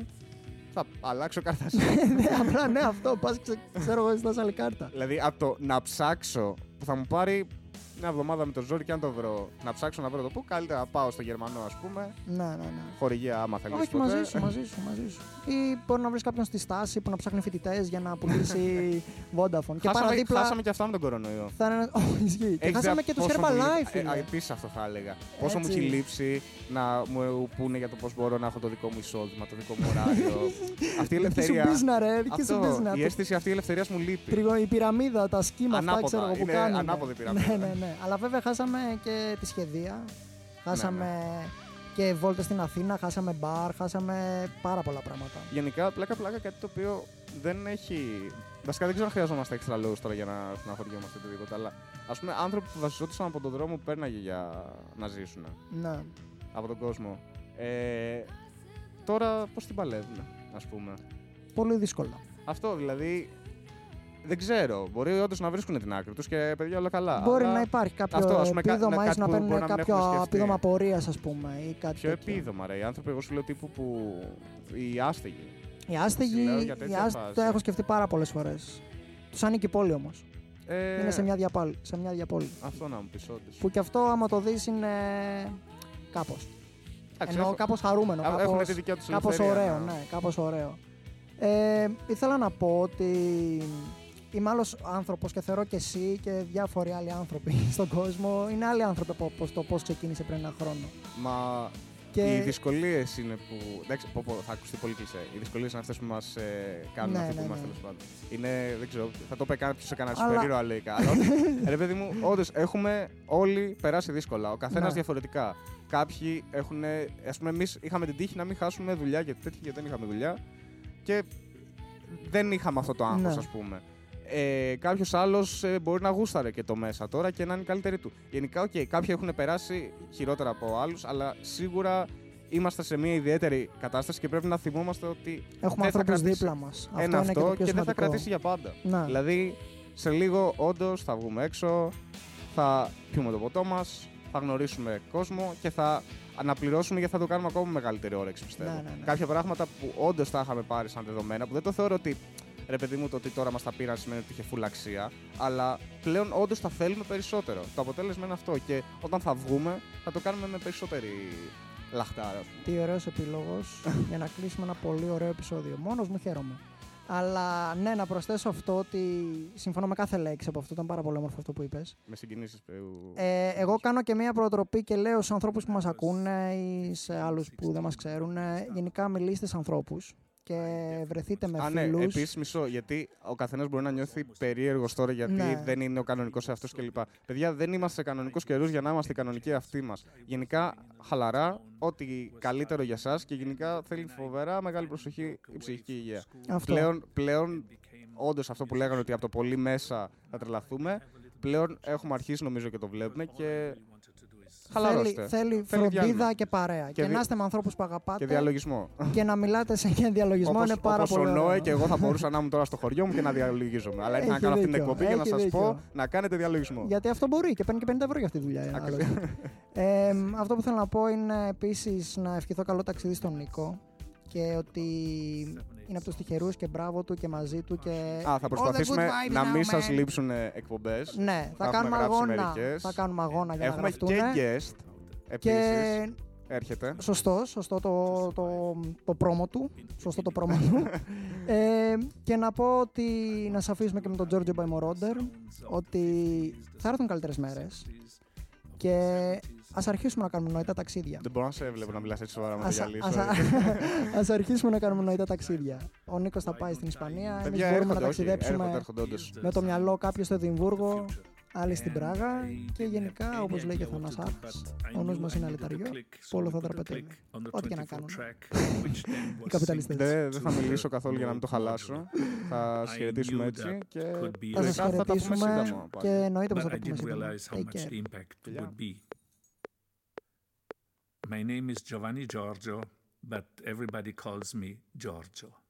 θα αλλάξω κάρτα ναι, απλά ναι, αυτό. Πας ξέρω εγώ, ζητάς άλλη κάρτα. δηλαδή, από το να ψάξω που θα μου πάρει μια εβδομάδα με το ζόρι και αν το βρω, να ψάξω να βρω το πού, καλύτερα να πάω στο Γερμανό, ας πούμε. Ναι, ναι, ναι. Χορηγία, άμα θέλεις. Όχι, μαζί σου, μαζί σου, μαζί σου. Ή μπορεί να βρεις κάποιον στη στάση που να ψάχνει φοιτητές για να πουλήσει Vodafone. και χάσαμε, παραδίπλα... χάσαμε και αυτά με τον κορονοϊό. Θα είναι... oh, ισχύει. Και χάσαμε και του Herbalife. Ε, Επίση αυτό θα έλεγα. Πόσο μου έχει λείψει να μου πούνε για το πώς μπορώ να έχω το δικό μου εισόδημα, το δικό μου ωράριο. αυτή η ελευθερία. Αυτό, η αίσθηση αυτή η ελευθερίας μου λείπει. Η πυραμίδα, τα σχήματα, ξέρω εγώ που κάνει. Ανάποδη πυραμίδα. Ναι, ναι, ναι. Αλλά βέβαια χάσαμε και τη σχεδία. Χάσαμε ναι, ναι. και βόλτες στην Αθήνα, χάσαμε μπαρ, χάσαμε πάρα πολλά πράγματα. Γενικά, πλάκα-πλάκα κάτι το οποίο δεν έχει. Βασικά δεν ξέρω αν χρειαζόμαστε έξτρα λόγου τώρα για να στεναχωριόμαστε οτιδήποτε. Αλλά ας πούμε, άνθρωποι που βασιζόντουσαν από τον δρόμο που πέρναγε για να ζήσουν. Ναι. Από τον κόσμο. Ε, τώρα πώς την παλεύουν, ας πούμε; Πολύ δύσκολα. Αυτό δηλαδή δεν ξέρω. Μπορεί όντως να βρίσκουν την άκρη τους και παιδιά όλα καλά. Μπορεί αλλά... να υπάρχει κάποιο αυτό, ας πούμε, επίδομα ή να παίρνουν κάποιο επίδομα πορείας, ας πούμε. Ή κάτι Ποιο τέτοιο. επίδομα, ρε. Οι άνθρωποι, εγώ σου λέω τύπου που. οι άστεγοι. Οι άστεγοι. Οι άστεγοι το έχω σκεφτεί πάρα πολλές φορές. Τους ανήκει η πόλη όμως. Ε... Είναι σε μια, διαπόλη, σε μια διαπόλη. Αυτό να μου πεις όντως. Που κι αυτό, άμα το δεις, είναι. κάπως. Ενώ κάπως χαρούμενο. Κάπω ωραίο, ναι, ναι κάπως ωραίο. Ε, ήθελα να πω ότι είμαι άλλος άνθρωπος και θεωρώ και εσύ και διάφοροι άλλοι άνθρωποι στον κόσμο είναι άλλοι άνθρωποι από το πώς ξεκίνησε πριν ένα χρόνο. Μα και... Οι δυσκολίες είναι που. Εντάξει, πω, πω, θα ακουστεί πολύ κλεισέ. Οι δυσκολίες είναι αυτές που μας ε, κάνουν ναι, αυτοί ναι, που είμαστε ναι. τέλος πάντων. Είναι, δεν ξέρω, θα το είπε κάποιος σε κανένα Αλλά... περίεργο αλέικα. Αλλά ρε παιδί μου, όντως έχουμε όλοι περάσει δύσκολα. Ο καθένας ναι. διαφορετικά. Κάποιοι έχουν. Α πούμε, εμείς είχαμε την τύχη να μην χάσουμε δουλειά γιατί τέτοια γιατί δεν είχαμε δουλειά. Και δεν είχαμε αυτό το άγχος, ναι. ας πούμε ε, κάποιος άλλος ε, μπορεί να γούσταρε και το μέσα τώρα και να είναι καλύτερη του. Γενικά, okay, κάποιοι έχουν περάσει χειρότερα από άλλους, αλλά σίγουρα είμαστε σε μια ιδιαίτερη κατάσταση και πρέπει να θυμόμαστε ότι. Έχουμε ανθρώπους δίπλα μας. Ένα αυτό, αυτό και, και δεν θα κρατήσει για πάντα. Να. Δηλαδή, σε λίγο όντως θα βγούμε έξω, θα πιούμε το ποτό μας, θα γνωρίσουμε κόσμο και θα αναπληρώσουμε γιατί θα το κάνουμε ακόμα μεγαλύτερη όρεξη, πιστεύω. Ναι, ναι, ναι. Κάποια πράγματα που όντως θα είχαμε πάρει σαν δεδομένα, που δεν το θεωρώ ότι ρε παιδί μου, το ότι τώρα μας τα πήραν σημαίνει ότι είχε φουλ αξία. Αλλά πλέον όντως τα θέλουμε περισσότερο. Το αποτέλεσμα είναι αυτό. Και όταν θα βγούμε, θα το κάνουμε με περισσότερη λαχτάρα. Τι ωραίος επίλογο για να κλείσουμε ένα πολύ ωραίο επεισόδιο. Μόνος μου χαίρομαι. Αλλά ναι, να προσθέσω αυτό ότι συμφωνώ με κάθε λέξη από αυτό. Ήταν πάρα πολύ όμορφο αυτό που είπες. Με συγκινήσεις που. Ε, εγώ κάνω και μία προτροπή και λέω στους ανθρώπους που μας ακούνε ή σε άλλους που δεν μας ξέρουν. Γενικά, μιλήστε σε ανθρώπους και βρεθείτε με φίλου. Ναι, επίσης μισό, γιατί ο καθένας μπορεί να νιώθει περίεργο τώρα γιατί ναι. δεν είναι ο κανονικός εαυτός κλπ. Παιδιά, δεν είμαστε σε κανονικούς καιρούς για να είμαστε κανονικοί αυτοί μας. Γενικά, χαλαρά, ό,τι καλύτερο για εσά και γενικά θέλει φοβερά μεγάλη προσοχή η ψυχική υγεία. Αυτό. Πλέον, πλέον όντως αυτό που λέγανε ότι από το πολύ μέσα θα τρελαθούμε, πλέον έχουμε αρχίσει νομίζω και το βλέπουμε και Θέλει, θέλει φροντίδα και παρέα. Και, και δι... να είστε με ανθρώπους που αγαπάτε. Και διαλογισμό. Και να μιλάτε σε και διαλογισμό όπως, είναι πάρα όπως πολύ. Όπω ο Νόε και εγώ θα μπορούσα να είμαι τώρα στο χωριό μου και να διαλογίζομαι. Αλλά ήθελα να κάνω αυτή την εκπομπή για να σας πω να κάνετε διαλογισμό. Γιατί αυτό μπορεί και παίρνει και 50 ευρώ για αυτή τη δουλειά. ε, αυτό που θέλω να πω είναι επίσης να ευχηθώ καλό ταξίδι στον Νίκο και ότι είναι από τους τυχερούς και μπράβο του και μαζί του. Και... Α, θα προσπαθήσουμε να μην σας λείψουν εκπομπές. Ναι, θα, κάνουμε αγώνα. Θα κάνουμε αγώνα για Έχουμε να Έχουμε και guest. Επίσης. Και... Έρχεται. Σωστό, σωστό το, το, το πρόμο του. Σωστό το πρόμο του. ε, και να πω ότι να σα αφήσουμε και με τον Giorgio Baimoroder ότι θα έρθουν καλύτερες μέρες. Και Α αρχίσουμε να κάνουμε νοητά ταξίδια. Δεν μπορώ να σε βλέπω να μιλάς έτσι σοβαρά με Α αρχίσουμε να κάνουμε νοητά ταξίδια. Ο Νίκος θα πάει στην Ισπανία. Εμείς μπορούμε να ταξιδέψουμε με το μυαλό κάποιος στο Εδιμβούργο, άλλοι στην Πράγα και γενικά, όπως λέει και ο Θανάς ο νους μας είναι αλεταριό, πόλο θα τραπετεύει. Ό,τι και να κάνουν. Οι καπιταλιστές. Δεν θα μιλήσω καθόλου για να μην το χαλάσω. Θα σα χαιρετήσουμε έτσι και θα σας χαιρετήσουμε και εννοείται πως θα τα πούμε σύντομα. My name is Giovanni Giorgio, but everybody calls me Giorgio.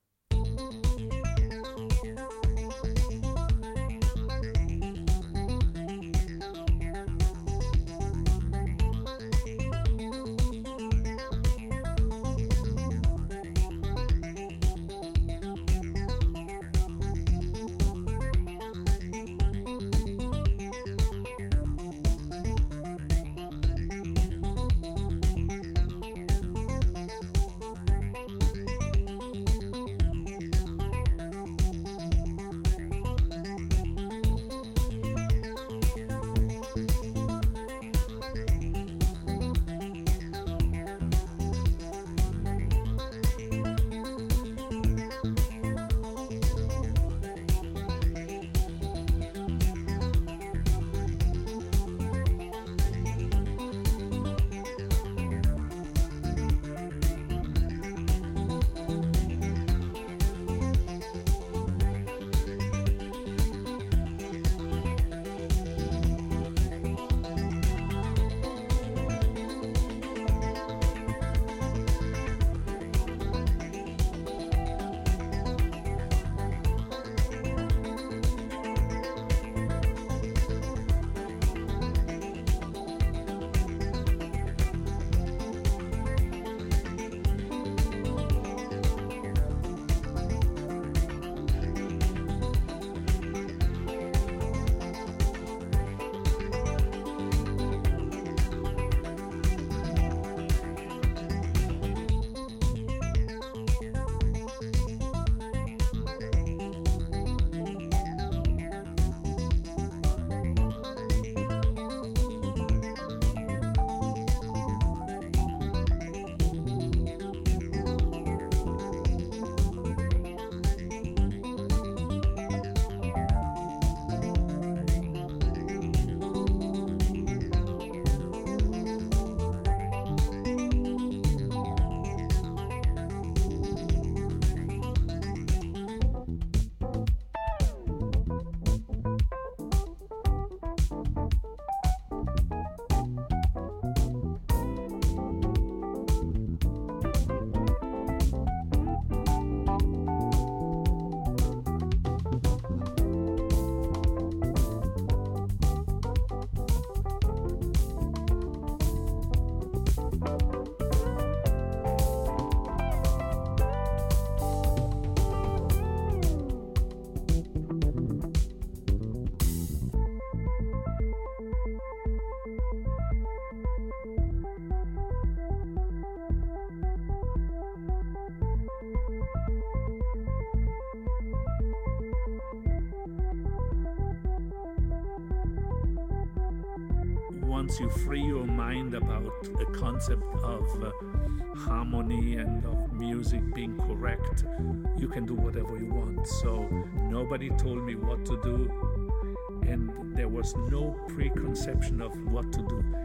Once you free your mind about the concept of uh, harmony and of music being correct, you can do whatever you want. So nobody told me what to do, and there was no preconception of what to do.